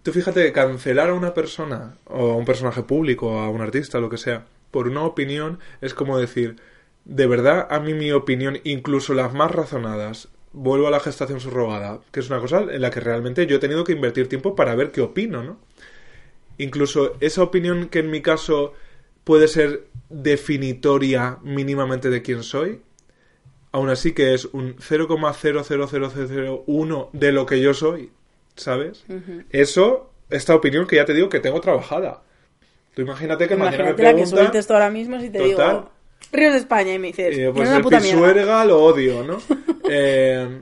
tú fíjate, cancelar a una persona, o a un personaje público, o a un artista, lo que sea, por una opinión, es como decir, de verdad, a mí mi opinión, incluso las más razonadas, vuelvo a la gestación subrogada, que es una cosa en la que realmente yo he tenido que invertir tiempo para ver qué opino, ¿no? Incluso esa opinión que en mi caso puede ser definitoria mínimamente de quién soy, aún así que es un 0,00001 de lo que yo soy, ¿sabes? Eso, esta opinión que ya te digo que tengo trabajada. Tú imagínate que mañana me Imagínate la que preguntan... sueltes tú ahora mismo si te Total. digo Ríos de España y me dices, eh, pues "Menuda el puta mierda". pisuerga lo odio, ¿no? Eh,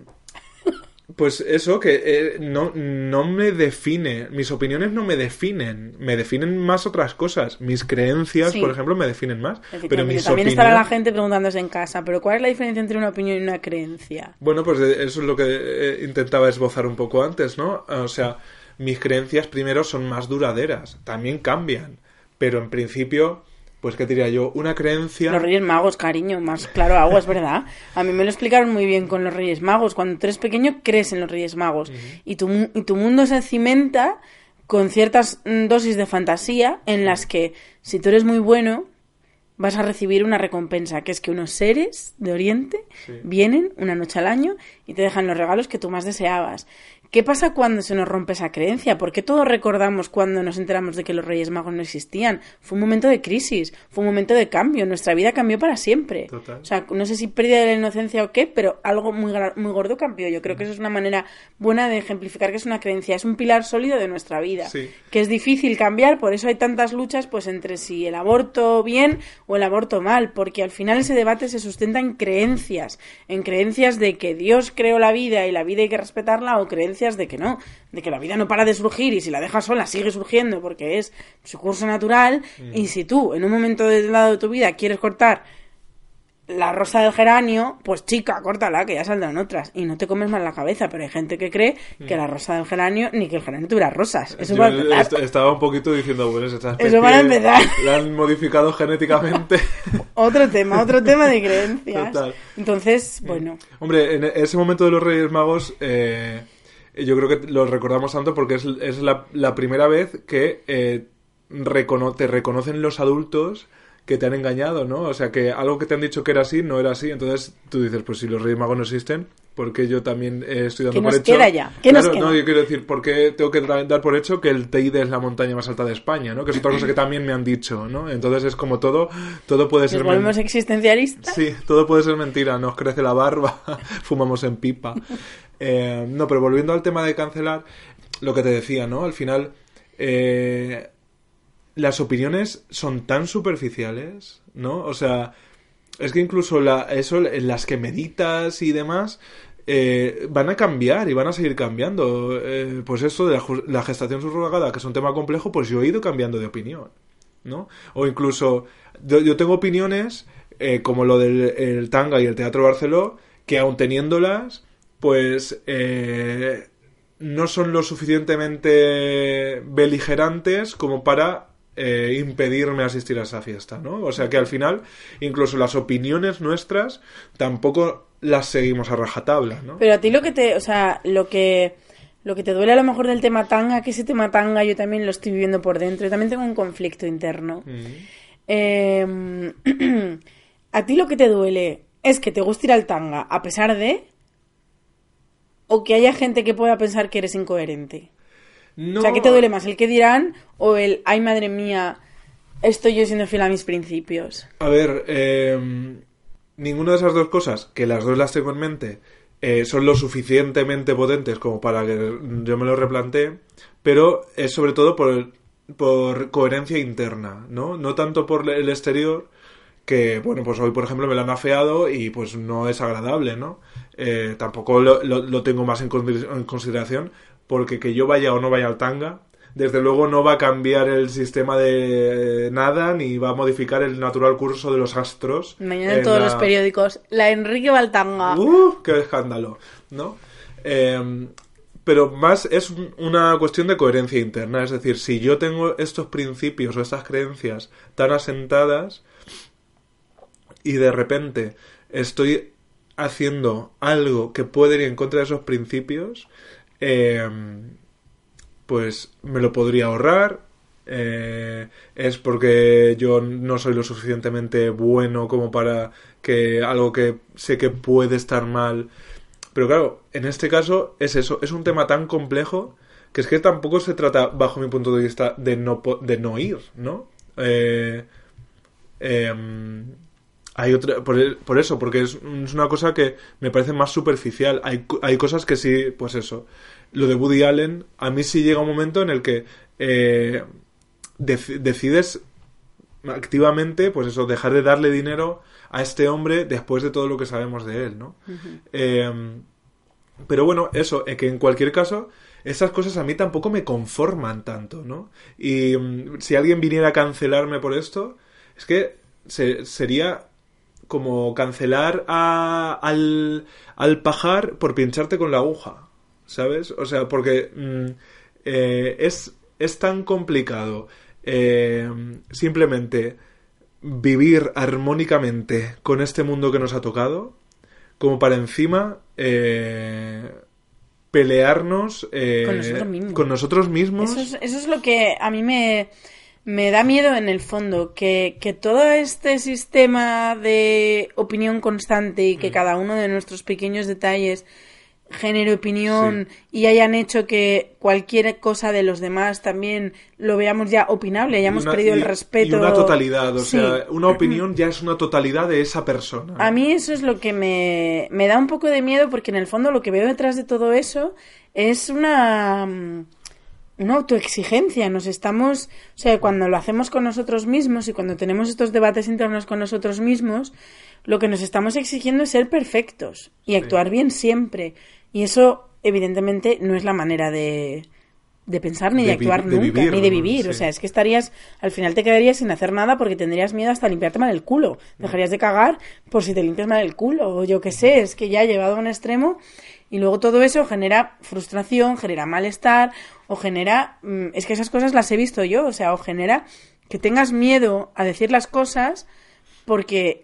pues eso, que eh, no, no me define, mis opiniones no me definen, me definen más otras cosas. Mis creencias, Sí. por ejemplo, me definen más. Pero mis También opiniones... estará la gente preguntándose en casa, pero ¿cuál es la diferencia entre una opinión y una creencia? Bueno, pues eh, eso es lo que eh, intentaba esbozar un poco antes, ¿no? O sea, mis creencias primero son más duraderas, también cambian, pero en principio, pues qué diría yo, una creencia... Los Reyes Magos, cariño, más claro agua, es verdad. A mí me lo explicaron muy bien con los Reyes Magos. Cuando tú eres pequeño, crees en los Reyes Magos. y, tu, mu- y tu mundo se cimenta con ciertas mm, dosis de fantasía en las que, si tú eres muy bueno, vas a recibir una recompensa, que es que unos seres de Oriente vienen una noche al año y te dejan los regalos que tú más deseabas. ¿Qué pasa cuando se nos rompe esa creencia? ¿Por qué todos recordamos cuando nos enteramos de que los Reyes Magos no existían? Fue un momento de crisis, fue un momento de cambio, nuestra vida cambió para siempre. Total. O sea, no sé si pérdida de la inocencia o qué, pero algo muy, muy gordo cambió. Yo creo que eso es una manera buena de ejemplificar que es una creencia, es un pilar sólido de nuestra vida, Sí. que es difícil cambiar, por eso hay tantas luchas pues entre si el aborto bien o el aborto mal, porque al final ese debate se sustenta en creencias, en creencias de que Dios creó la vida y la vida hay que respetarla o creencias de que no, de que la vida no para de surgir y si la dejas sola sigue surgiendo porque es su curso natural y si tú en un momento dado de tu vida quieres cortar la rosa del geranio, pues chica, córtala, que ya saldrán otras. Y no te comes mal la cabeza, pero hay gente que cree que la rosa del geranio, ni que el geranio tuviera rosas. Eso Yo va a empezar. est- estaba un poquito diciendo, bueno, esta especie Eso para empezar. La han modificado genéticamente. Otro tema, otro tema de creencias. Total. Entonces, bueno, Hombre, en ese momento de los Reyes Magos, eh, yo creo que lo recordamos tanto porque es, es la, la primera vez que eh, recono- te reconocen los adultos que te han engañado, ¿no? O sea, que algo que te han dicho que era así, no era así. Entonces tú dices, pues si los Reyes Magos no existen, porque yo también eh, estoy dando ¿Qué por nos hecho... queda ya? ¿Qué nos Claro, queda? no, yo quiero decir, porque tengo que da- dar por hecho que el Teide es la montaña más alta de España, ¿no? Que es otra cosa que también me han dicho, ¿no? Entonces es como todo, todo puede ser... nos men- volvemos existencialistas. Sí, todo puede ser mentira, nos crece la barba, fumamos en pipa. Eh, no, pero volviendo al tema de cancelar, lo que te decía, ¿no? Al final, eh, las opiniones son tan superficiales, ¿no? O sea, es que incluso la, eso, en las que meditas y demás, eh, van a cambiar y van a seguir cambiando. Eh, pues eso de la, gestación subrogada, que es un tema complejo, pues yo he ido cambiando de opinión. ¿no? O incluso, yo, tengo opiniones, eh, como lo del el tanga y el teatro Barceló, que aun teniéndolas, pues eh, no son lo suficientemente beligerantes como para eh, impedirme asistir a esa fiesta, ¿no? O sea que al final, incluso las opiniones nuestras tampoco las seguimos a rajatabla, ¿no? Pero a ti lo que te, o sea, lo que lo que te duele a lo mejor del tema tanga, que ese tema tanga yo también lo estoy viviendo por dentro. Yo también tengo un conflicto interno. Eh, a ti lo que te duele es que te guste ir al tanga a pesar de... O que haya gente que pueda pensar que eres incoherente. No, O sea, ¿qué te duele más? ¿El que dirán o el, ay madre mía, estoy yo siendo fiel a mis principios? A ver, eh, ninguna de esas dos cosas, que las dos las tengo en mente, eh, son lo suficientemente potentes como para que yo me lo replantee, pero es sobre todo por, por coherencia interna, ¿no? No tanto por el exterior, que, bueno, pues hoy, por ejemplo, me lo han afeado y pues no es agradable, ¿no? Eh, tampoco lo, lo- lo tengo más en, con- en consideración, porque que yo vaya o no vaya al tanga, desde luego no va a cambiar el sistema de nada, ni va a modificar el natural curso de los astros. Mañana en todos la- los periódicos, la Enrique va al tanga. ¡Uh! ¡Qué escándalo! ¿No? Eh, pero más es un- una cuestión de coherencia interna. Es decir, si yo tengo estos principios o estas creencias tan asentadas y de repente estoy haciendo algo que puede ir en contra de esos principios, eh, pues me lo podría ahorrar. eh, es porque yo no soy lo suficientemente bueno como para que algo que sé que puede estar mal. Pero claro, en este caso es eso, es un tema tan complejo que es que tampoco se trata, bajo mi punto de vista, de no, de no ir, ¿no? Eh, em, hay otra, por, el- por eso, porque es, es una cosa que me parece más superficial. Hay, hay cosas que sí, pues eso. Lo de Woody Allen, a mí sí llega un momento en el que eh, dec- decides activamente, pues eso, dejar de darle dinero a este hombre después de todo lo que sabemos de él, ¿no? Eh, pero bueno, eso, eh, que en cualquier caso, esas cosas a mí tampoco me conforman tanto, ¿no? Y mm, si alguien viniera a cancelarme por esto, es que se- sería como cancelar a- al, al pajar por pincharte con la aguja, ¿sabes? O sea, porque mm, eh, es, es tan complicado eh, simplemente vivir armónicamente con este mundo que nos ha tocado, como para encima eh, pelearnos eh, Con nosotros mismos. con nosotros mismos. Eso es, eso es lo que a mí me, me da miedo en el fondo, que, que todo este sistema de opinión constante y que Mm. cada uno de nuestros pequeños detalles genere opinión y hayan hecho que cualquier cosa de los demás también lo veamos ya opinable, hayamos una- perdido y- el respeto. Y una totalidad, o Sí. sea, una opinión ya es una totalidad de esa persona. A mí eso es lo que me, me da un poco de miedo porque en el fondo lo que veo detrás de todo eso es una, una autoexigencia. Nos estamos, o sea, cuando lo hacemos con nosotros mismos y cuando tenemos estos debates internos con nosotros mismos, lo que nos estamos exigiendo es ser perfectos y actuar bien siempre. Y eso, evidentemente, no es la manera de, de pensar ni de, actuar de nunca, vivir, ni de vivir. O sea, es que estarías, al final te quedarías sin hacer nada porque tendrías miedo hasta limpiarte mal el culo. Dejarías de cagar por si te limpias mal el culo, o yo qué sé, es que ya llevado a un extremo. Y luego todo eso genera frustración, genera malestar, o genera. mm, Es que esas cosas las he visto yo, o sea, o genera que tengas miedo a decir las cosas porque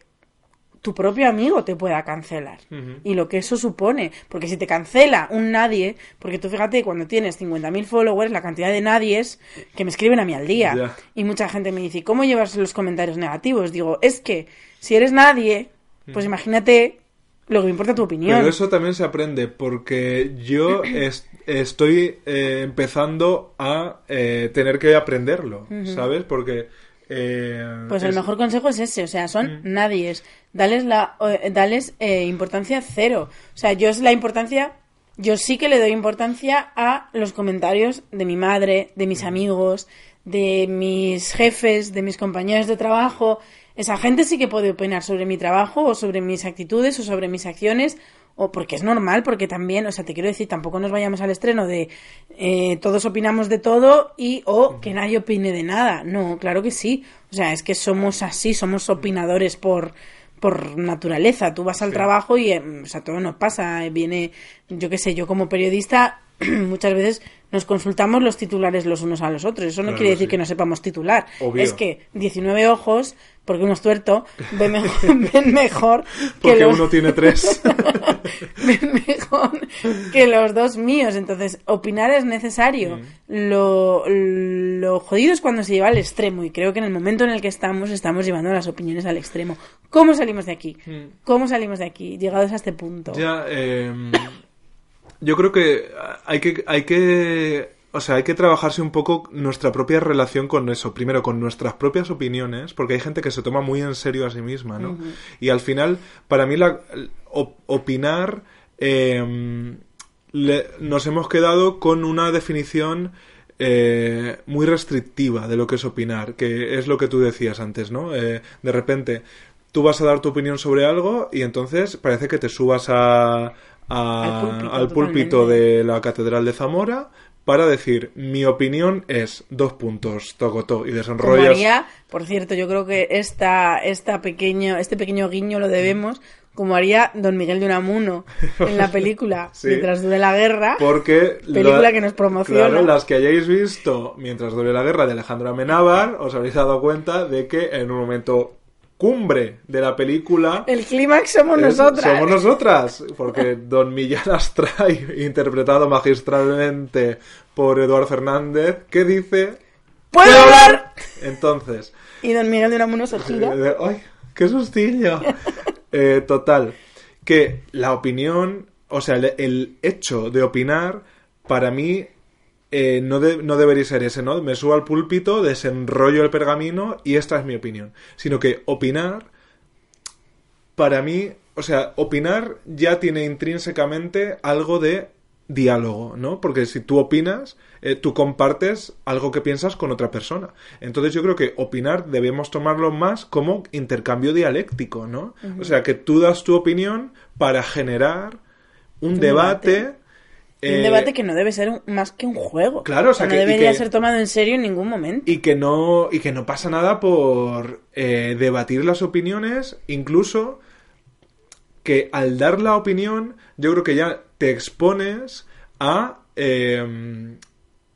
tu propio amigo te pueda cancelar. Y lo que eso supone. Porque si te cancela un nadie, porque tú fíjate, cuando tienes 50.000 followers, la cantidad de nadies que me escriben a mí al día. Y mucha gente me dice, ¿cómo llevas los comentarios negativos? Digo, es que si eres nadie, pues imagínate lo que me importa tu opinión. Pero eso también se aprende porque yo es- estoy eh, empezando a eh, tener que aprenderlo, ¿sabes? Porque... eh, Pues el es- mejor consejo es ese, o sea, son nadies. Dales, la, dales eh, importancia cero. O sea, yo es la importancia, yo sí que le doy importancia a los comentarios de mi madre, de mis amigos, de mis jefes, de mis compañeros de trabajo. Esa gente sí que puede opinar sobre mi trabajo o sobre mis actitudes o sobre mis acciones o porque es normal, porque también, o sea, te quiero decir, tampoco nos vayamos al estreno de eh, todos opinamos de todo y o que nadie opine de nada. No, claro que sí. O sea, es que somos así, somos opinadores por por naturaleza. Tú vas al trabajo y, eh, o sea, todo nos pasa. eh, Viene, yo qué sé, yo como periodista muchas veces nos consultamos los titulares los unos a los otros. Eso no Claro quiere decir sí. que no sepamos titular. Obvio. Es que 19 ojos, porque uno es tuerto, ven mejor, ven mejor que Porque los... uno tiene tres. ven mejor que los dos míos. Entonces, opinar es necesario. Lo, lo jodido es cuando se lleva al extremo. Y creo que en el momento en el que estamos, estamos llevando las opiniones al extremo. ¿Cómo salimos de aquí? ¿Cómo salimos de aquí? Llegados a este punto. Ya, eh, yo creo que hay que, hay que, o sea, hay que trabajarse un poco nuestra propia relación con eso. Primero, con nuestras propias opiniones, porque hay gente que se toma muy en serio a sí misma, ¿no? Y al final, para mí, la, op- opinar, eh, le- nos hemos quedado con una definición eh, muy restrictiva de lo que es opinar, que es lo que tú decías antes, ¿no? Eh, de repente, tú vas a dar tu opinión sobre algo y entonces parece que te subas a, a- Al púlpito, al púlpito totalmente. de la Catedral de Zamora para decir, mi opinión es dos puntos, tocotó, y Como desenrollas... haría, por cierto, yo creo que esta, esta pequeño, este pequeño guiño lo debemos, como haría Don Miguel de Unamuno en la película Sí. Mientras dure la guerra. Porque Película la- que nos promociona. Claro, las que hayáis visto mientras dure la guerra de Alejandro Amenábar, os habréis dado cuenta de que en un momento cumbre de la película El clímax somos es- nosotras. somos nosotras, porque Don Millán Astray, interpretado magistralmente por Eduardo Fernández, que dice ¡Puedo hablar! Entonces, Y Don Miguel de Unamuno se gira. eh, ¡Ay, qué sustillo! Eh, total, que la opinión, o sea, el, el hecho de opinar, para mí, eh, no, de- no debería ser ese, ¿no? Me subo al púlpito, desenrollo el pergamino y esta es mi opinión. Sino que opinar, para mí, o sea, opinar ya tiene intrínsecamente algo de diálogo, ¿no? Porque si tú opinas, eh, tú compartes algo que piensas con otra persona. Entonces yo creo que opinar debemos tomarlo más como intercambio dialéctico, ¿no? O sea, que tú das tu opinión para generar un, Un debate. debate. Y un eh, debate que no debe ser un- más que un juego. Claro, o sea, no que- y debería que- ser tomado en serio en ningún momento. y que no y que no pasa nada por eh, debatir las opiniones incluso que al dar la opinión yo creo que ya te expones a eh,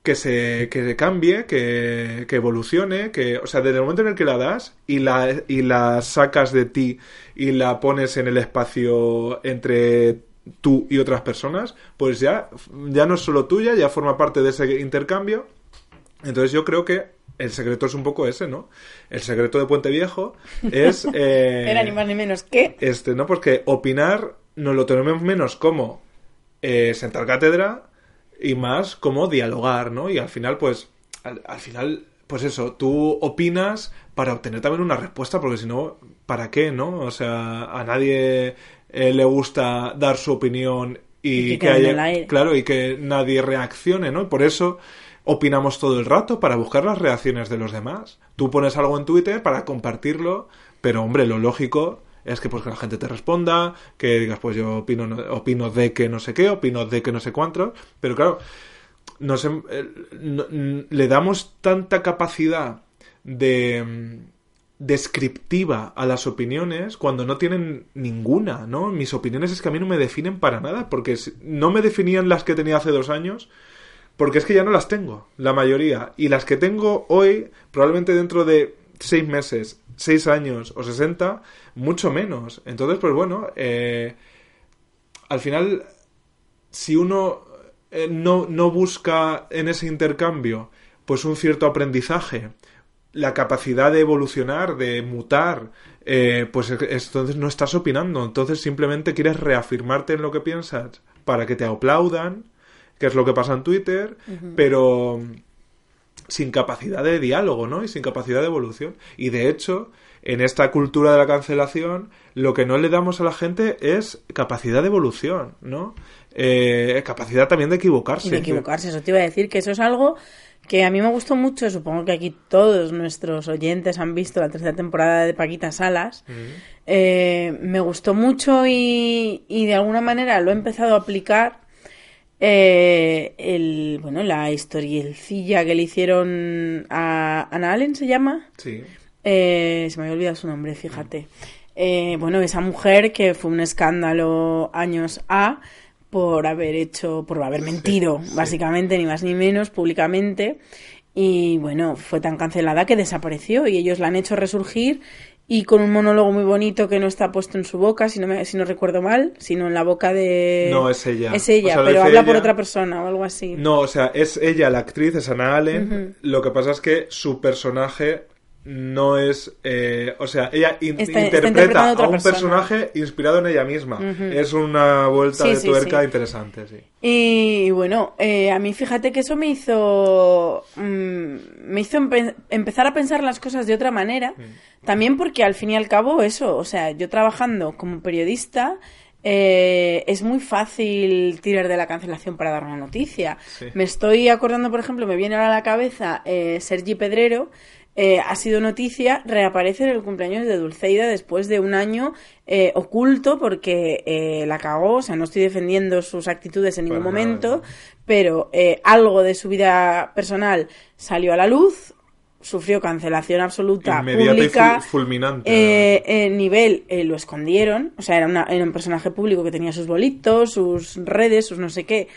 que se que se cambie que, que evolucione que o sea desde el momento en el que la das y la y la sacas de ti y la pones en el espacio entre tú y otras personas pues ya ya no es solo tuya ya forma parte de ese intercambio entonces yo creo que el secreto es un poco ese, ¿no? El secreto de Puente Viejo es... eh, Era ni más ni menos que. Este, ¿no? Porque opinar nos lo tenemos menos como eh, sentar cátedra y más como dialogar, ¿no? Y al final, pues, al, al final, pues eso, tú opinas para obtener también una respuesta, porque si no, ¿para qué, no? O sea, a nadie eh, le gusta dar su opinión y, Y que haya, claro, y que nadie reaccione, ¿no? Por eso opinamos todo el rato para buscar las reacciones de los demás. Tú pones algo en Twitter para compartirlo, pero hombre, lo lógico es que pues que la gente te responda, que digas pues yo opino no- opino de que no sé qué, opino de que no sé cuánto, pero claro, nos eh, no- le damos tanta capacidad de mm, descriptiva a las opiniones cuando no tienen ninguna, ¿no? Mis opiniones es que a mí no me definen para nada, porque no me definían las que tenía hace dos años, porque es que ya no las tengo, la mayoría. Y las que tengo hoy, probablemente dentro de seis meses, seis años o sesenta, mucho menos. Entonces, pues bueno, eh, al final, si uno eh, no, no busca en ese intercambio, pues un cierto aprendizaje, la capacidad de evolucionar, de mutar, eh, pues es- es- entonces no estás opinando, entonces simplemente quieres reafirmarte en lo que piensas para que te aplaudan, que es lo que pasa en Twitter, pero sin capacidad de diálogo, ¿no? Y sin capacidad de evolución. Y de hecho, en esta cultura de la cancelación, lo que no le damos a la gente es capacidad de evolución, ¿no? Eh, capacidad también de equivocarse. Y de equivocarse, eso te iba a decir que eso es algo que a mí me gustó mucho, supongo que aquí todos nuestros oyentes han visto la tercera temporada de Paquita Salas, Eh, me gustó mucho y, y de alguna manera lo he empezado a aplicar eh, el, bueno, la historielcilla que le hicieron a Ana Allen, ¿se llama? Sí. Eh, se me había olvidado su nombre, fíjate. Eh, bueno, esa mujer que fue un escándalo años A por haber hecho, por haber mentido, básicamente, ni más ni menos, públicamente. Y bueno, fue tan cancelada que desapareció y ellos la han hecho resurgir y con un monólogo muy bonito que no está puesto en su boca, si no, me, si no recuerdo mal, sino en la boca de... No, es ella. Es ella, O sea, lo pero habla por otra persona o algo así. No, o sea, es ella la actriz, es Anna Allen. Lo que pasa es que su personaje no es. eh, o sea, ella in- Está- está interpreta a un persona. personaje inspirado en ella misma. Es una vuelta Sí, de tuerca sí. interesante, sí. Y bueno, eh, a mí fíjate que eso me hizo mm, me hizo empe- empezar a pensar las cosas de otra manera. También porque al fin y al cabo eso, o sea, yo trabajando como periodista eh, es muy fácil tirar de la cancelación para dar una noticia. Me estoy acordando, por ejemplo, me viene ahora a la cabeza eh, Sergi Pedrero. Eh, ha sido noticia, reaparece en el cumpleaños de Dulceida después de un año eh, oculto porque eh, la cagó, o sea, no estoy defendiendo sus actitudes en ningún Para nada, momento, no. pero eh, algo de su vida personal salió a la luz, sufrió cancelación absoluta Inmediata y pública, ful- fulminante. eh, nivel lo escondieron, o sea, era, una- era un personaje público que tenía sus bolitos, sus redes, sus no sé qué,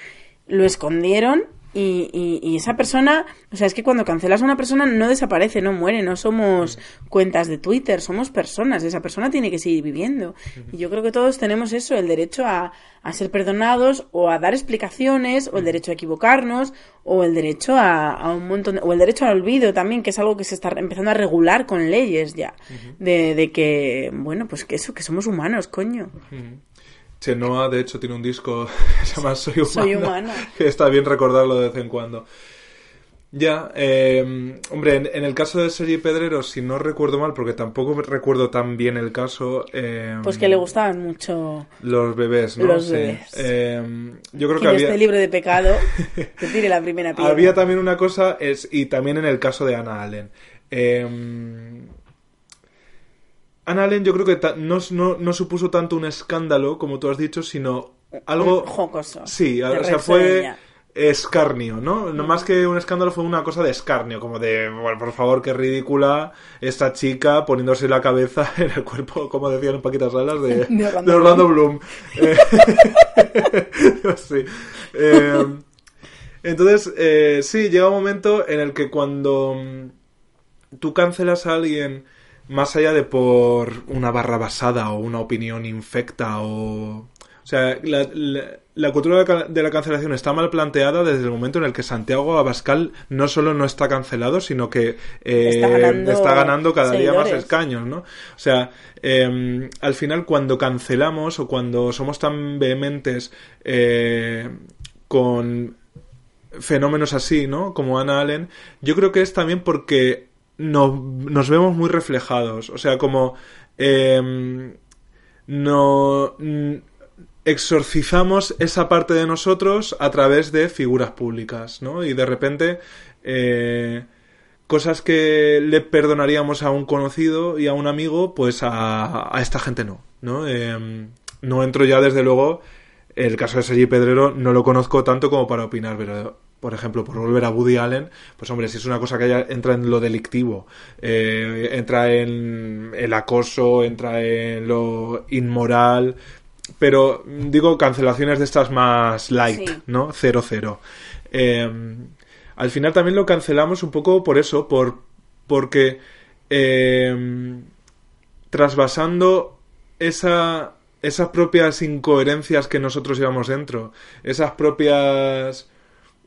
lo escondieron y, y- y esa persona, o sea, es que cuando cancelas a una persona no desaparece, no muere, no somos cuentas de Twitter, somos personas, esa persona tiene que seguir viviendo. Y yo creo que todos tenemos eso, el derecho a, a ser perdonados o a dar explicaciones, o el derecho a equivocarnos, o el derecho a, a un montón, de- o el derecho al olvido también, que es algo que se está empezando a regular con leyes ya, de, de que, bueno, pues que eso, que somos humanos, coño. Chenoa, de hecho, tiene un disco que se llama Soy Humana. Soy humana. Que está bien recordarlo de vez en cuando. Ya, eh, hombre, en, en el caso de Sergi Pedrero, si no recuerdo mal, porque tampoco recuerdo tan bien el caso. eh, Pues que le gustaban mucho Los bebés, ¿no? Los Sí. bebés. Eh, yo creo que había, esté libre de pecado, que tire la primera piedra. había también una cosa, es, y también en el caso de Anna Allen. Eh, Anna Allen yo creo que no, no, no supuso tanto un escándalo, como tú has dicho, sino algo... Jocoso. Sí, o sea, fue escarnio, ¿no? No más que un escándalo fue una cosa de escarnio, como de, bueno, por favor, qué ridícula esta chica poniéndose la cabeza en el cuerpo, como decían en Paquitas Salas, de, De Orlando de Orlando Bloom. Eh, sí. Eh, entonces, eh, sí, llega un momento en el que cuando mm, tú cancelas a alguien más allá de por una barra basada o una opinión infecta o... O sea, la, la- la cultura de la cancelación está mal planteada desde el momento en el que Santiago Abascal no solo no está cancelado, sino que eh, Está ganando está ganando cada día más escaños, ¿no? O sea, eh, al final cuando cancelamos o cuando somos tan vehementes eh, con fenómenos así, ¿no? Como Anna Allen, yo creo que es también porque no- nos vemos muy reflejados. O sea, como eh, no mm, exorcizamos esa parte de nosotros a través de figuras públicas, ¿no? Y de repente eh, cosas que le perdonaríamos a un conocido y a un amigo, pues a, a esta gente no, ¿no? Eh, no entro ya desde luego el caso de Sergi Pedrero no lo conozco tanto como para opinar, pero por ejemplo, por volver a Woody Allen, pues hombre, si es una cosa que ya entra en lo delictivo, eh, entra en el acoso, entra en lo inmoral, pero mm, digo cancelaciones de estas más light, Sí. ¿no? Cero, cero. Eh, al final también lo cancelamos un poco por eso, por porque eh, trasvasando esa, esas propias incoherencias que nosotros llevamos dentro, esas propias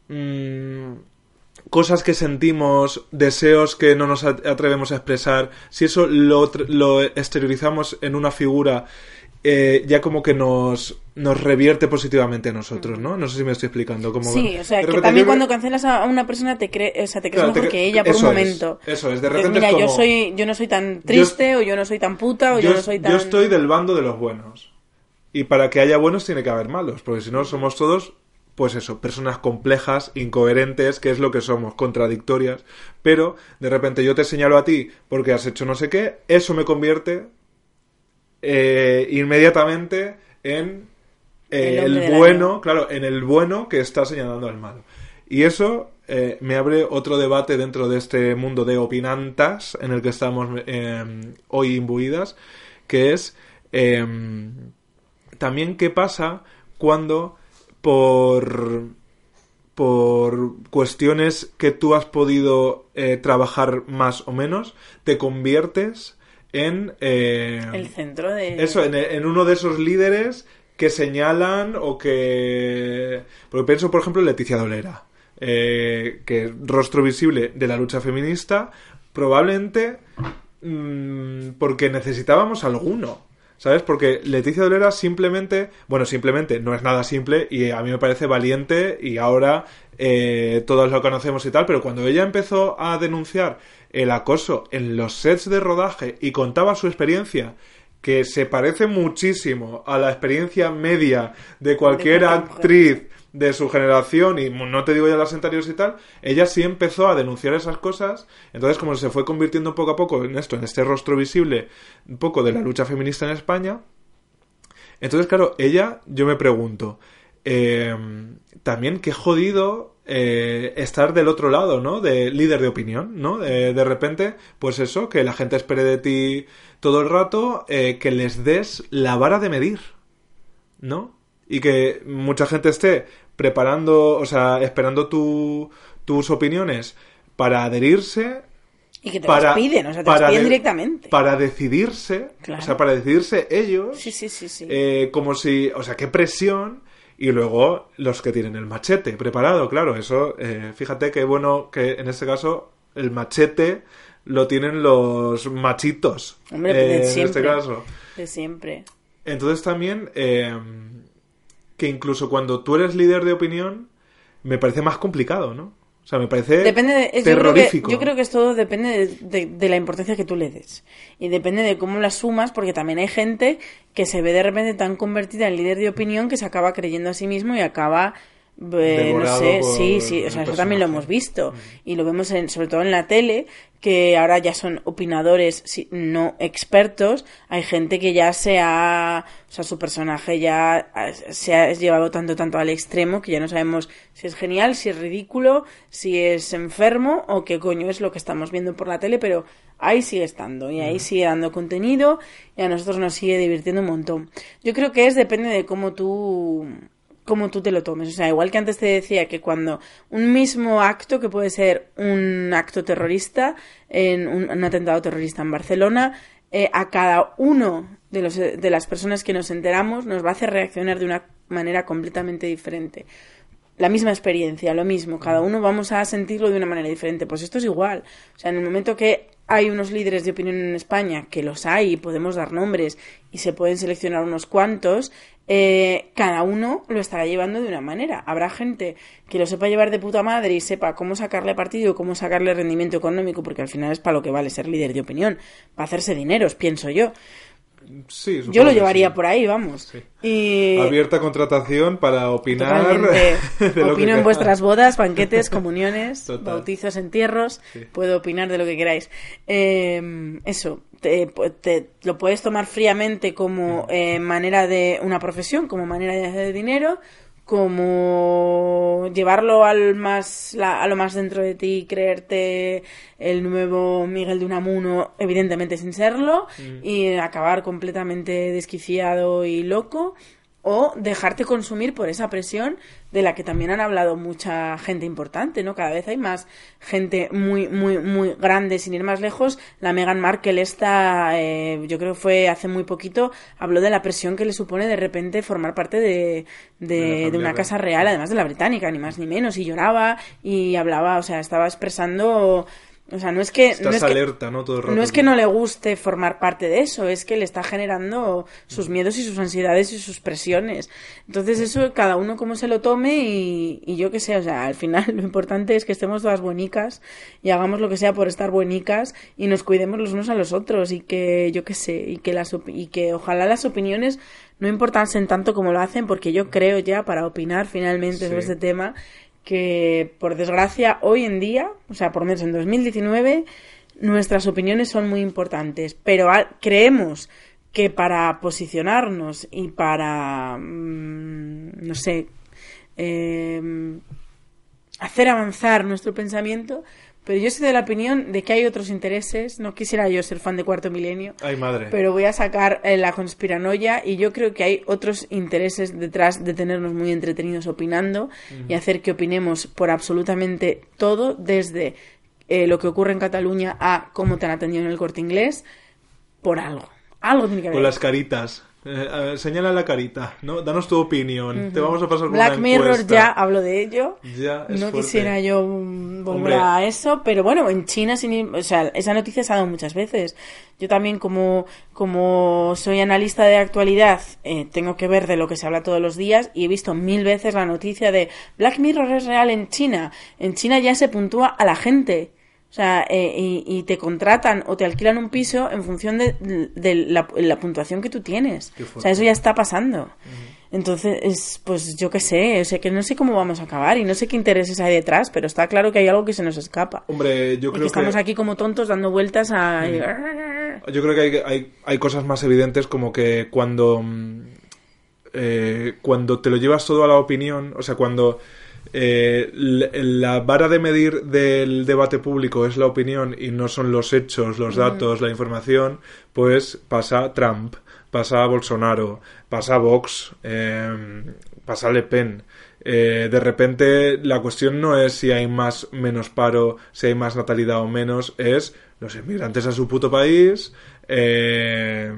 mm, cosas que sentimos, deseos que no nos at- atrevemos a expresar, si eso lo, exteriorizamos en una figura, eh, ya como que nos, nos revierte positivamente a nosotros, ¿no? No sé si me estoy explicando. Como Sí, o sea, que también yo- cuando cancelas a una persona te crees, o sea, te crees Claro, mejor cre- que ella por un es, momento. eso es, de repente mira, yo como- soy, yo no soy tan triste, o yo no soy tan puta, o yo, no soy tan. yo estoy del bando de los buenos. Y para que haya buenos tiene que haber malos, porque si no somos todos, pues eso, personas complejas, incoherentes, que es lo que somos, contradictorias. Pero de repente yo te señalo a ti porque has hecho no sé qué, eso me convierte eh, inmediatamente en eh, El bueno, año. claro, en el bueno que está señalando al malo. Y eso eh, me abre otro debate dentro de este mundo de opinantas en el que estamos eh, hoy imbuidas, que es eh, también qué pasa cuando por por cuestiones que tú has podido eh, trabajar más o menos, te conviertes en... eh, El centro de... eso, en, en uno de esos líderes que señalan o que... Porque pienso, por ejemplo, en Leticia Dolera, eh, que rostro visible de la lucha feminista, probablemente mm, porque necesitábamos alguno. ¿Sabes? Porque Leticia Dolera simplemente, bueno, simplemente no es nada simple y a mí me parece valiente y ahora eh, todos lo conocemos y tal, pero cuando ella empezó a denunciar el acoso en los sets de rodaje y contaba su experiencia, que se parece muchísimo a la experiencia media de cualquier actriz de su generación y no te digo ya las anteriores y tal, ella sí empezó a denunciar esas cosas, entonces como se fue convirtiendo poco a poco en esto, en este rostro visible un poco de la lucha feminista en España, entonces claro, ella, yo me pregunto, eh, también qué jodido eh, estar del otro lado, ¿no? De líder de opinión, ¿no? De, de repente, pues eso, que la gente espere de ti todo el rato, eh, que les des la vara de medir, ¿no? Y que mucha gente esté preparando, o sea, esperando tu- tus opiniones para adherirse. Y que te para, las piden, o sea, te las piden de- directamente. Para decidirse, Claro. o sea, para decidirse ellos. Sí, sí, sí, sí. Eh, como si, o sea, qué presión. Y luego los que tienen el machete preparado, claro, eso, eh, fíjate qué bueno que en este caso el machete lo tienen los machitos. Hombre, eh, de en siempre. este caso. De siempre. Entonces también eh, que incluso cuando tú eres líder de opinión, me parece más complicado, ¿no? O sea, me parece Depende de, es- yo, creo que, terrorífico. yo creo que esto depende de, de- de la importancia que tú le des. Y depende de cómo la sumas, porque también hay gente que se ve de repente tan convertida en líder de opinión que se acaba creyendo a sí mismo y acaba. Eh, no sé, sí, sí, o sea, eso también lo hemos visto. Y lo vemos en, sobre todo en la tele, que ahora ya son opinadores no expertos. Hay gente que ya se ha. O sea, su personaje ya se ha llevado tanto, tanto al extremo que ya no sabemos si es genial, si es ridículo, si es enfermo o qué coño es lo que estamos viendo por la tele, pero ahí sigue estando y ahí sigue dando contenido y a nosotros nos sigue divirtiendo un montón. Yo creo que es depende de cómo tú cómo tú te lo tomes. O sea, igual que antes te decía que cuando un mismo acto, que puede ser un acto terrorista, en un, atentado terrorista en Barcelona, eh, a cada uno de, los, de las personas que nos enteramos nos va a hacer reaccionar de una manera completamente diferente. La misma experiencia, lo mismo, cada uno vamos a sentirlo de una manera diferente. Pues esto es igual. O sea, en el momento que hay unos líderes de opinión en España, que los hay, podemos dar nombres y se pueden seleccionar unos cuantos, eh, cada uno lo estará llevando de una manera. Habrá gente que lo sepa llevar de puta madre y sepa cómo sacarle partido, cómo sacarle rendimiento económico, porque al final es para lo que vale ser líder de opinión, para hacerse dineros, pienso yo. Sí, Yo lo llevaría sí. por ahí, vamos. Sí. Y Abierta contratación para opinar de lo Opino que en vuestras bodas, banquetes, comuniones, Total. bautizos, entierros. Puedo opinar de lo que queráis. Eh, eso, te, te- lo puedes tomar fríamente como eh, manera de una profesión, como manera de hacer dinero, como llevarlo al más la- a lo más dentro de ti, creerte el nuevo Miguel de Unamuno, evidentemente sin serlo, y acabar completamente desquiciado y loco o dejarte consumir por esa presión de la que también han hablado mucha gente importante, ¿no? Cada vez hay más gente muy, muy, muy grande, sin ir más lejos. La Meghan Markle esta, eh, yo creo que fue hace muy poquito, habló de la presión que le supone de repente formar parte de, de, una casa real, además de la británica, ni más ni menos, y lloraba y hablaba, o sea, estaba expresando... O sea, no es que... Estás no es que- alerta, ¿no? Todo el rato. no es que no le guste formar parte de eso, es que le está generando sus miedos y sus ansiedades y sus presiones. Entonces eso cada uno como se lo tome y, y yo qué sé, o sea, al final lo importante es que estemos todas buenicas y hagamos lo que sea por estar buenicas y nos cuidemos los unos a los otros y que yo qué sé, y que las y que ojalá las opiniones no importasen tanto como lo hacen porque yo creo ya para opinar finalmente sobre este tema que por desgracia hoy en día, o sea, por lo menos en 2019, nuestras opiniones son muy importantes, pero creemos que para posicionarnos y para, mm, no sé, eh, hacer avanzar nuestro pensamiento, pero yo soy de la opinión de que hay otros intereses. No quisiera yo ser fan de Cuarto Milenio, Ay, madre. pero voy a sacar eh, la conspiranoia y yo creo que hay otros intereses detrás de tenernos muy entretenidos opinando y hacer que opinemos por absolutamente todo, desde eh, lo que ocurre en Cataluña a cómo te han atendido en el corte inglés, por algo. Algo tiene que haber. Con las caritas. Eh, a ver, señala la carita, ¿no? Danos tu opinión. Te vamos a pasar Black una Mirror encuesta. ya hablo de ello. Ya, es no fuerte. quisiera yo volver Hombre. a eso, pero bueno, en China, sin o sea, esa noticia se ha dado muchas veces. Yo también, como, como soy analista de actualidad, eh, tengo que ver de lo que se habla todos los días y he visto mil veces la noticia de Black Mirror es real en China. En China ya se puntúa a la gente. O sea, eh, y, y te contratan o te alquilan un piso en función de, de la, la puntuación que tú tienes. O sea, eso ya está pasando. Entonces, es, pues yo qué sé, o sea, que no sé cómo vamos a acabar y no sé qué intereses hay detrás, pero está claro que hay algo que se nos escapa. Hombre, yo y creo que estamos aquí como tontos dando vueltas a... Yo creo que hay, hay, hay cosas más evidentes como que cuando, mm, eh, cuando te lo llevas todo a la opinión, o sea, cuando eh, la vara de medir del debate público es la opinión y no son los hechos, los datos, la información, pues pasa Trump, pasa Bolsonaro, pasa Vox, eh, pasa Le Pen. Eh, de repente la cuestión no es si hay más menos paro, si hay más natalidad o menos, es los inmigrantes a su puto país, eh,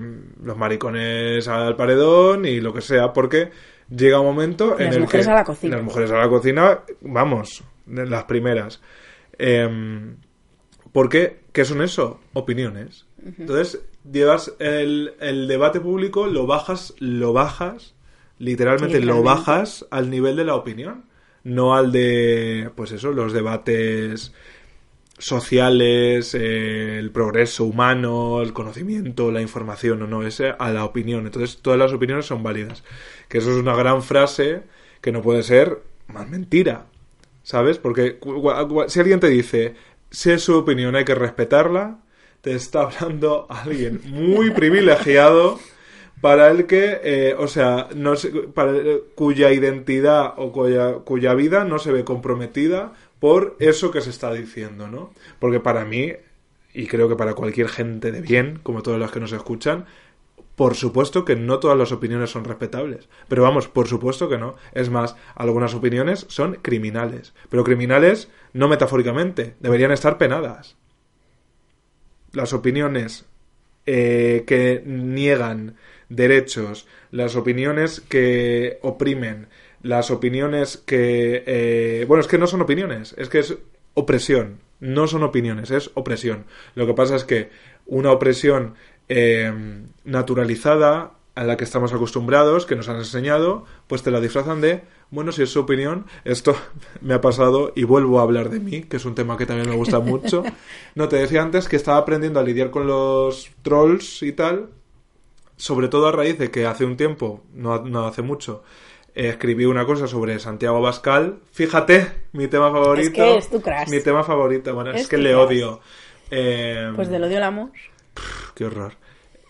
los maricones al paredón y lo que sea, porque llega un momento en las el mujeres que a la cocina. las mujeres a la cocina, vamos, las primeras. Em, porque, ¿qué son eso? Opiniones. Entonces, llevas el, el debate público, lo bajas, lo bajas, literalmente lo bajas al nivel de la opinión. No al de, pues eso, los debates sociales, eh, el progreso humano, el conocimiento, la información, o no, ese a la opinión. Entonces, todas las opiniones son válidas. Que eso es una gran frase que no puede ser más mentira. ¿Sabes? Porque si alguien te dice, si es su opinión, hay que respetarla, te está hablando alguien muy privilegiado para el que, eh, o sea, no se- para cuya identidad o cuya, cuya vida no se ve comprometida por eso que se está diciendo, ¿no? Porque para mí, y creo que para cualquier gente de bien, como todas las que nos escuchan, por supuesto que no todas las opiniones son respetables. Pero vamos, por supuesto que no. Es más, algunas opiniones son criminales. Pero criminales no metafóricamente. Deberían estar penadas. Las opiniones eh, que niegan derechos, las opiniones que oprimen, las opiniones que... eh, bueno, es que no son opiniones, es que es opresión. No son opiniones, es opresión. Lo que pasa es que una opresión eh, naturalizada a la que estamos acostumbrados, que nos han enseñado, pues te la disfrazan de, bueno, si es su opinión, esto me ha pasado y vuelvo a hablar de mí, que es un tema que también me gusta mucho. No, te decía antes que estaba aprendiendo a lidiar con los trolls y tal, sobre todo a raíz de que hace un tiempo, no, no hace mucho, escribí una cosa sobre Santiago Bascal. Fíjate, mi tema favorito. que es tu crush. Mi tema favorito, bueno, es, Es que le crush. odio. Eh, Pues del odio al amor. qué horror.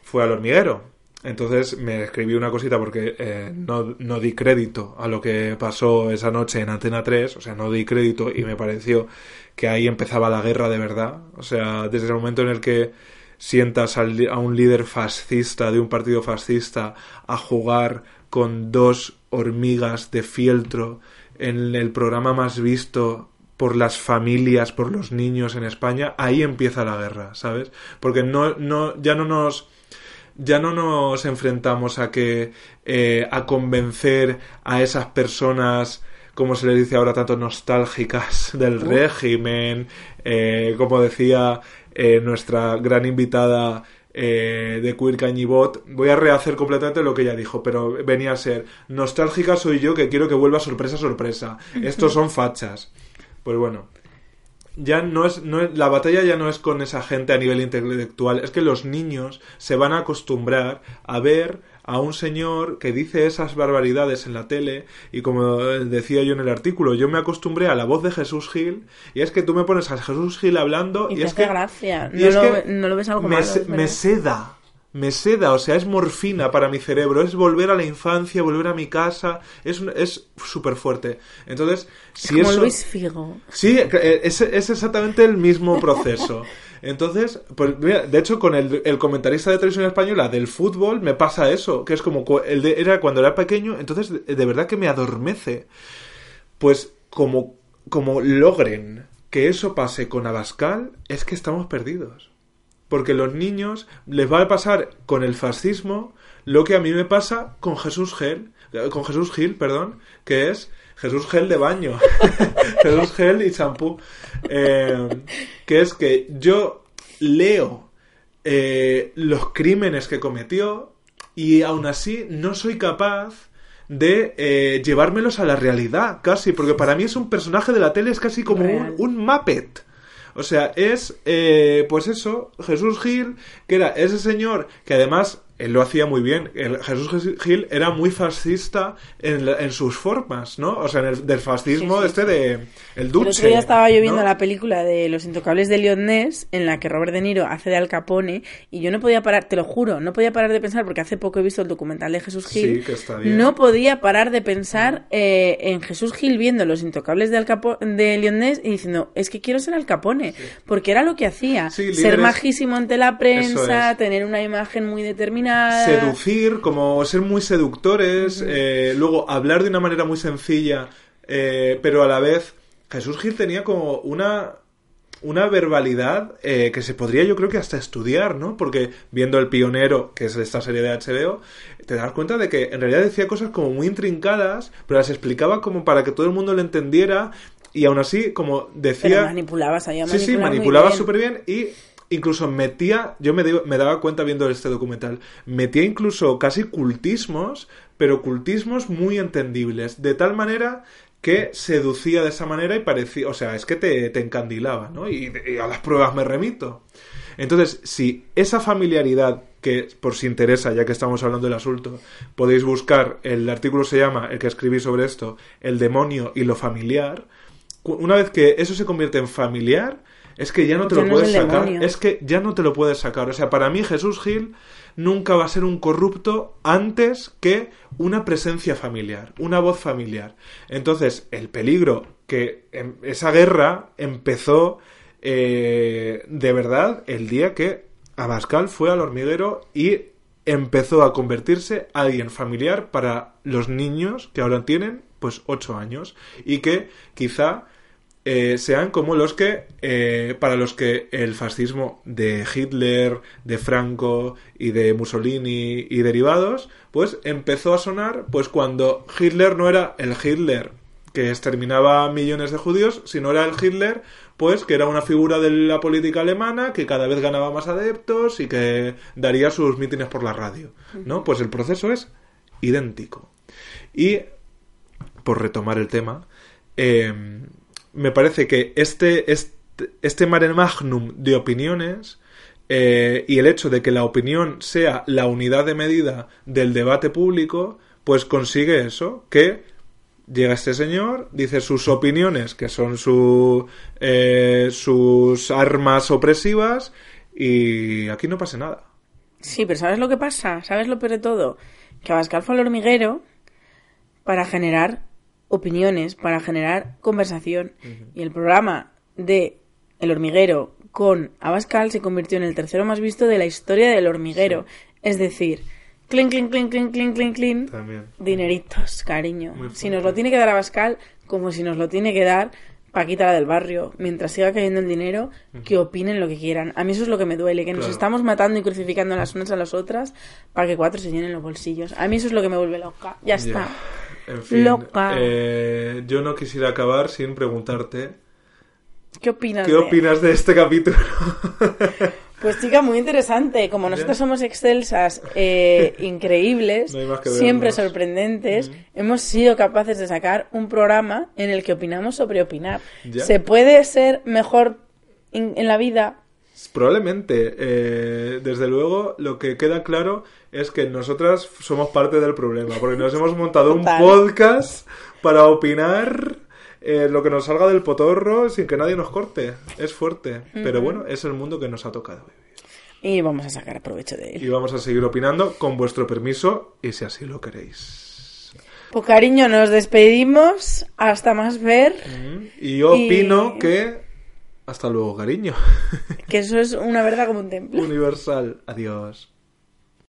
Fue al hormiguero. Entonces me escribí una cosita porque eh, no, no di crédito a lo que pasó esa noche en Antena 3, o sea, no di crédito y me pareció que ahí empezaba la guerra de verdad. O sea, desde el momento en el que sientas al a un líder fascista de un partido fascista a jugar con dos hormigas de fieltro en el programa más visto por las familias, por los niños en España, ahí empieza la guerra, ¿sabes? Porque no, no, ya no nos ya no nos enfrentamos a que eh, a convencer a esas personas como se le dice ahora tanto nostálgicas del régimen eh, como decía eh, nuestra gran invitada eh, de Queer Cañibot voy a rehacer completamente lo que ella dijo pero venía a ser nostálgica soy yo que quiero que vuelva sorpresa sorpresa. Estos son fachas pues bueno ya no es, no es- la batalla ya no es con esa gente a nivel intelectual, es que los niños se van a acostumbrar a ver a un señor que dice esas barbaridades en la tele y como decía yo en el artículo, yo me acostumbré a la voz de Jesús Gil y es que tú me pones a Jesús Gil hablando Y y, te es hace que gracia. y No es lo que ve- no lo ves algo me, malo, se- es me seda me seda, o sea, es morfina para mi cerebro, es volver a la infancia, volver a mi casa, es un- es súper fuerte. Entonces, si Como eso... Luis Figo. Sí, eh, es, es exactamente el mismo proceso. Entonces, pues mira, de hecho con el, comentarista de televisión española del fútbol me pasa eso, que es como el de, era cuando era pequeño, entonces de, verdad que me adormece. Pues como, como logren que eso pase con Abascal, es que estamos perdidos. Porque los niños les va a pasar con el fascismo lo que a mí me pasa con Jesús eh, con Jesús Gil, perdón, que es Jesús Gel de baño. Jesús Gel y champú. Eh, que es que yo leo eh, los crímenes que cometió y aún así no soy capaz de eh, llevármelos a la realidad, casi, porque para mí es un personaje de la tele, es casi como un, un Muppet. O sea, es, eh, pues eso, Jesús Gil, que era ese señor que además él lo hacía muy bien. El Jesús Gil era muy fascista en, en sus formas, ¿no? O sea, en el, del fascismo Sí, sí, este de el El duce. otro día estaba yo viendo ¿no? la película de Los Intocables de Leon Ness, en la que Robert De Niro hace de Al Capone, y yo no podía parar, te lo juro, no podía parar de pensar, porque hace poco he visto el documental de Jesús Gil, Sí, que está bien. no podía parar de pensar eh, en Jesús Gil viendo Los Intocables de, Al Capo- de Leon Ness y diciendo, es que quiero ser Al Capone, porque era lo que hacía, ser majísimo ante la prensa, es. tener una imagen muy determinada. Seducir, como ser muy seductores, eh, luego hablar de una manera muy sencilla, eh, pero a la vez Jesús Gil tenía como una una verbalidad eh, que se podría yo creo que hasta estudiar, ¿no? Porque viendo El Pionero, que es esta serie de HBO, te das cuenta de que en realidad decía cosas como muy intrincadas, pero las explicaba como para que todo el mundo lo entendiera y aún así como decía... Pero manipulaba, sabía Sí, sí, manipulaba bien. súper bien y incluso metía, yo me, me daba cuenta viendo este documental, metía incluso casi cultismos, pero cultismos muy entendibles, de tal manera que seducía de esa manera y parecía, o sea, es que te, te encandilaba, ¿no? Y, y a las pruebas me remito. Entonces, si esa familiaridad, que por si interesa, ya que estamos hablando del asunto, podéis buscar, el artículo se llama, el que escribí sobre esto, El demonio y lo familiar, una vez que eso se convierte en familiar, es que ya no te Ya lo no es puedes el sacar. demonio. Es que ya no te lo puedes sacar. O sea, para mí Jesús Gil nunca va a ser un corrupto antes que una presencia familiar, una voz familiar. Entonces, el peligro que em- esa guerra empezó eh, de verdad el día que Abascal fue al hormiguero y empezó a convertirse alguien familiar para los niños que ahora tienen pues ocho años y que quizá eh, sean como los que eh, para los que el fascismo de Hitler, de Franco y de Mussolini y derivados, pues empezó a sonar pues cuando Hitler no era el Hitler que exterminaba a millones de judíos, sino era el Hitler, pues que era una figura de la política alemana que cada vez ganaba más adeptos y que daría sus mítines por la radio, ¿no? Pues el proceso es idéntico. Y por retomar el tema, eh, me parece que este, este, este mare magnum de opiniones eh, y el hecho de que la opinión sea la unidad de medida del debate público, pues consigue eso, que llega este señor, dice sus opiniones, que son su, eh, sus armas opresivas, y aquí no pasa nada. Sí, pero ¿sabes lo que pasa? ¿Sabes lo peor de todo? Que Abascal fue al hormiguero para generar opiniones, para generar conversación. Y el programa de El hormiguero con Abascal se convirtió en el tercero más visto de la historia del hormiguero. Es decir, clink, clink, clink, clink, clink, clink, clink. Dineritos, cariño. Si nos lo tiene que dar Abascal, como si nos lo tiene que dar Paquita la del barrio, mientras siga cayendo el dinero, que opinen lo que quieran. A mí eso es lo que me duele, que nos estamos matando y crucificando las unas a las otras para que cuatro se llenen los bolsillos. A mí eso es lo que me vuelve loca. Ya está. En fin, Loca. eh, yo no quisiera acabar sin preguntarte ¿Qué opinas? qué de- opinas de este capítulo. Pues chica, muy interesante. Como nosotros somos excelsas, eh, increíbles, No siempre sorprendentes, hemos sido capaces de sacar un programa en el que opinamos sobre opinar. Ya. ¿Se puede ser mejor en la vida? Probablemente. Eh, desde luego, lo que queda claro es que nosotras somos parte del problema, porque nos hemos montado un podcast para opinar eh, lo que nos salga del potorro sin que nadie nos corte. Es fuerte, pero bueno, es el mundo que nos ha tocado vivir. Y vamos a sacar provecho de él. Y vamos a seguir opinando con vuestro permiso y si así lo queréis. Pues cariño, nos despedimos. Hasta más ver. Y yo opino que hasta luego, cariño. Que eso es una verdad como un templo. Universal. Adiós.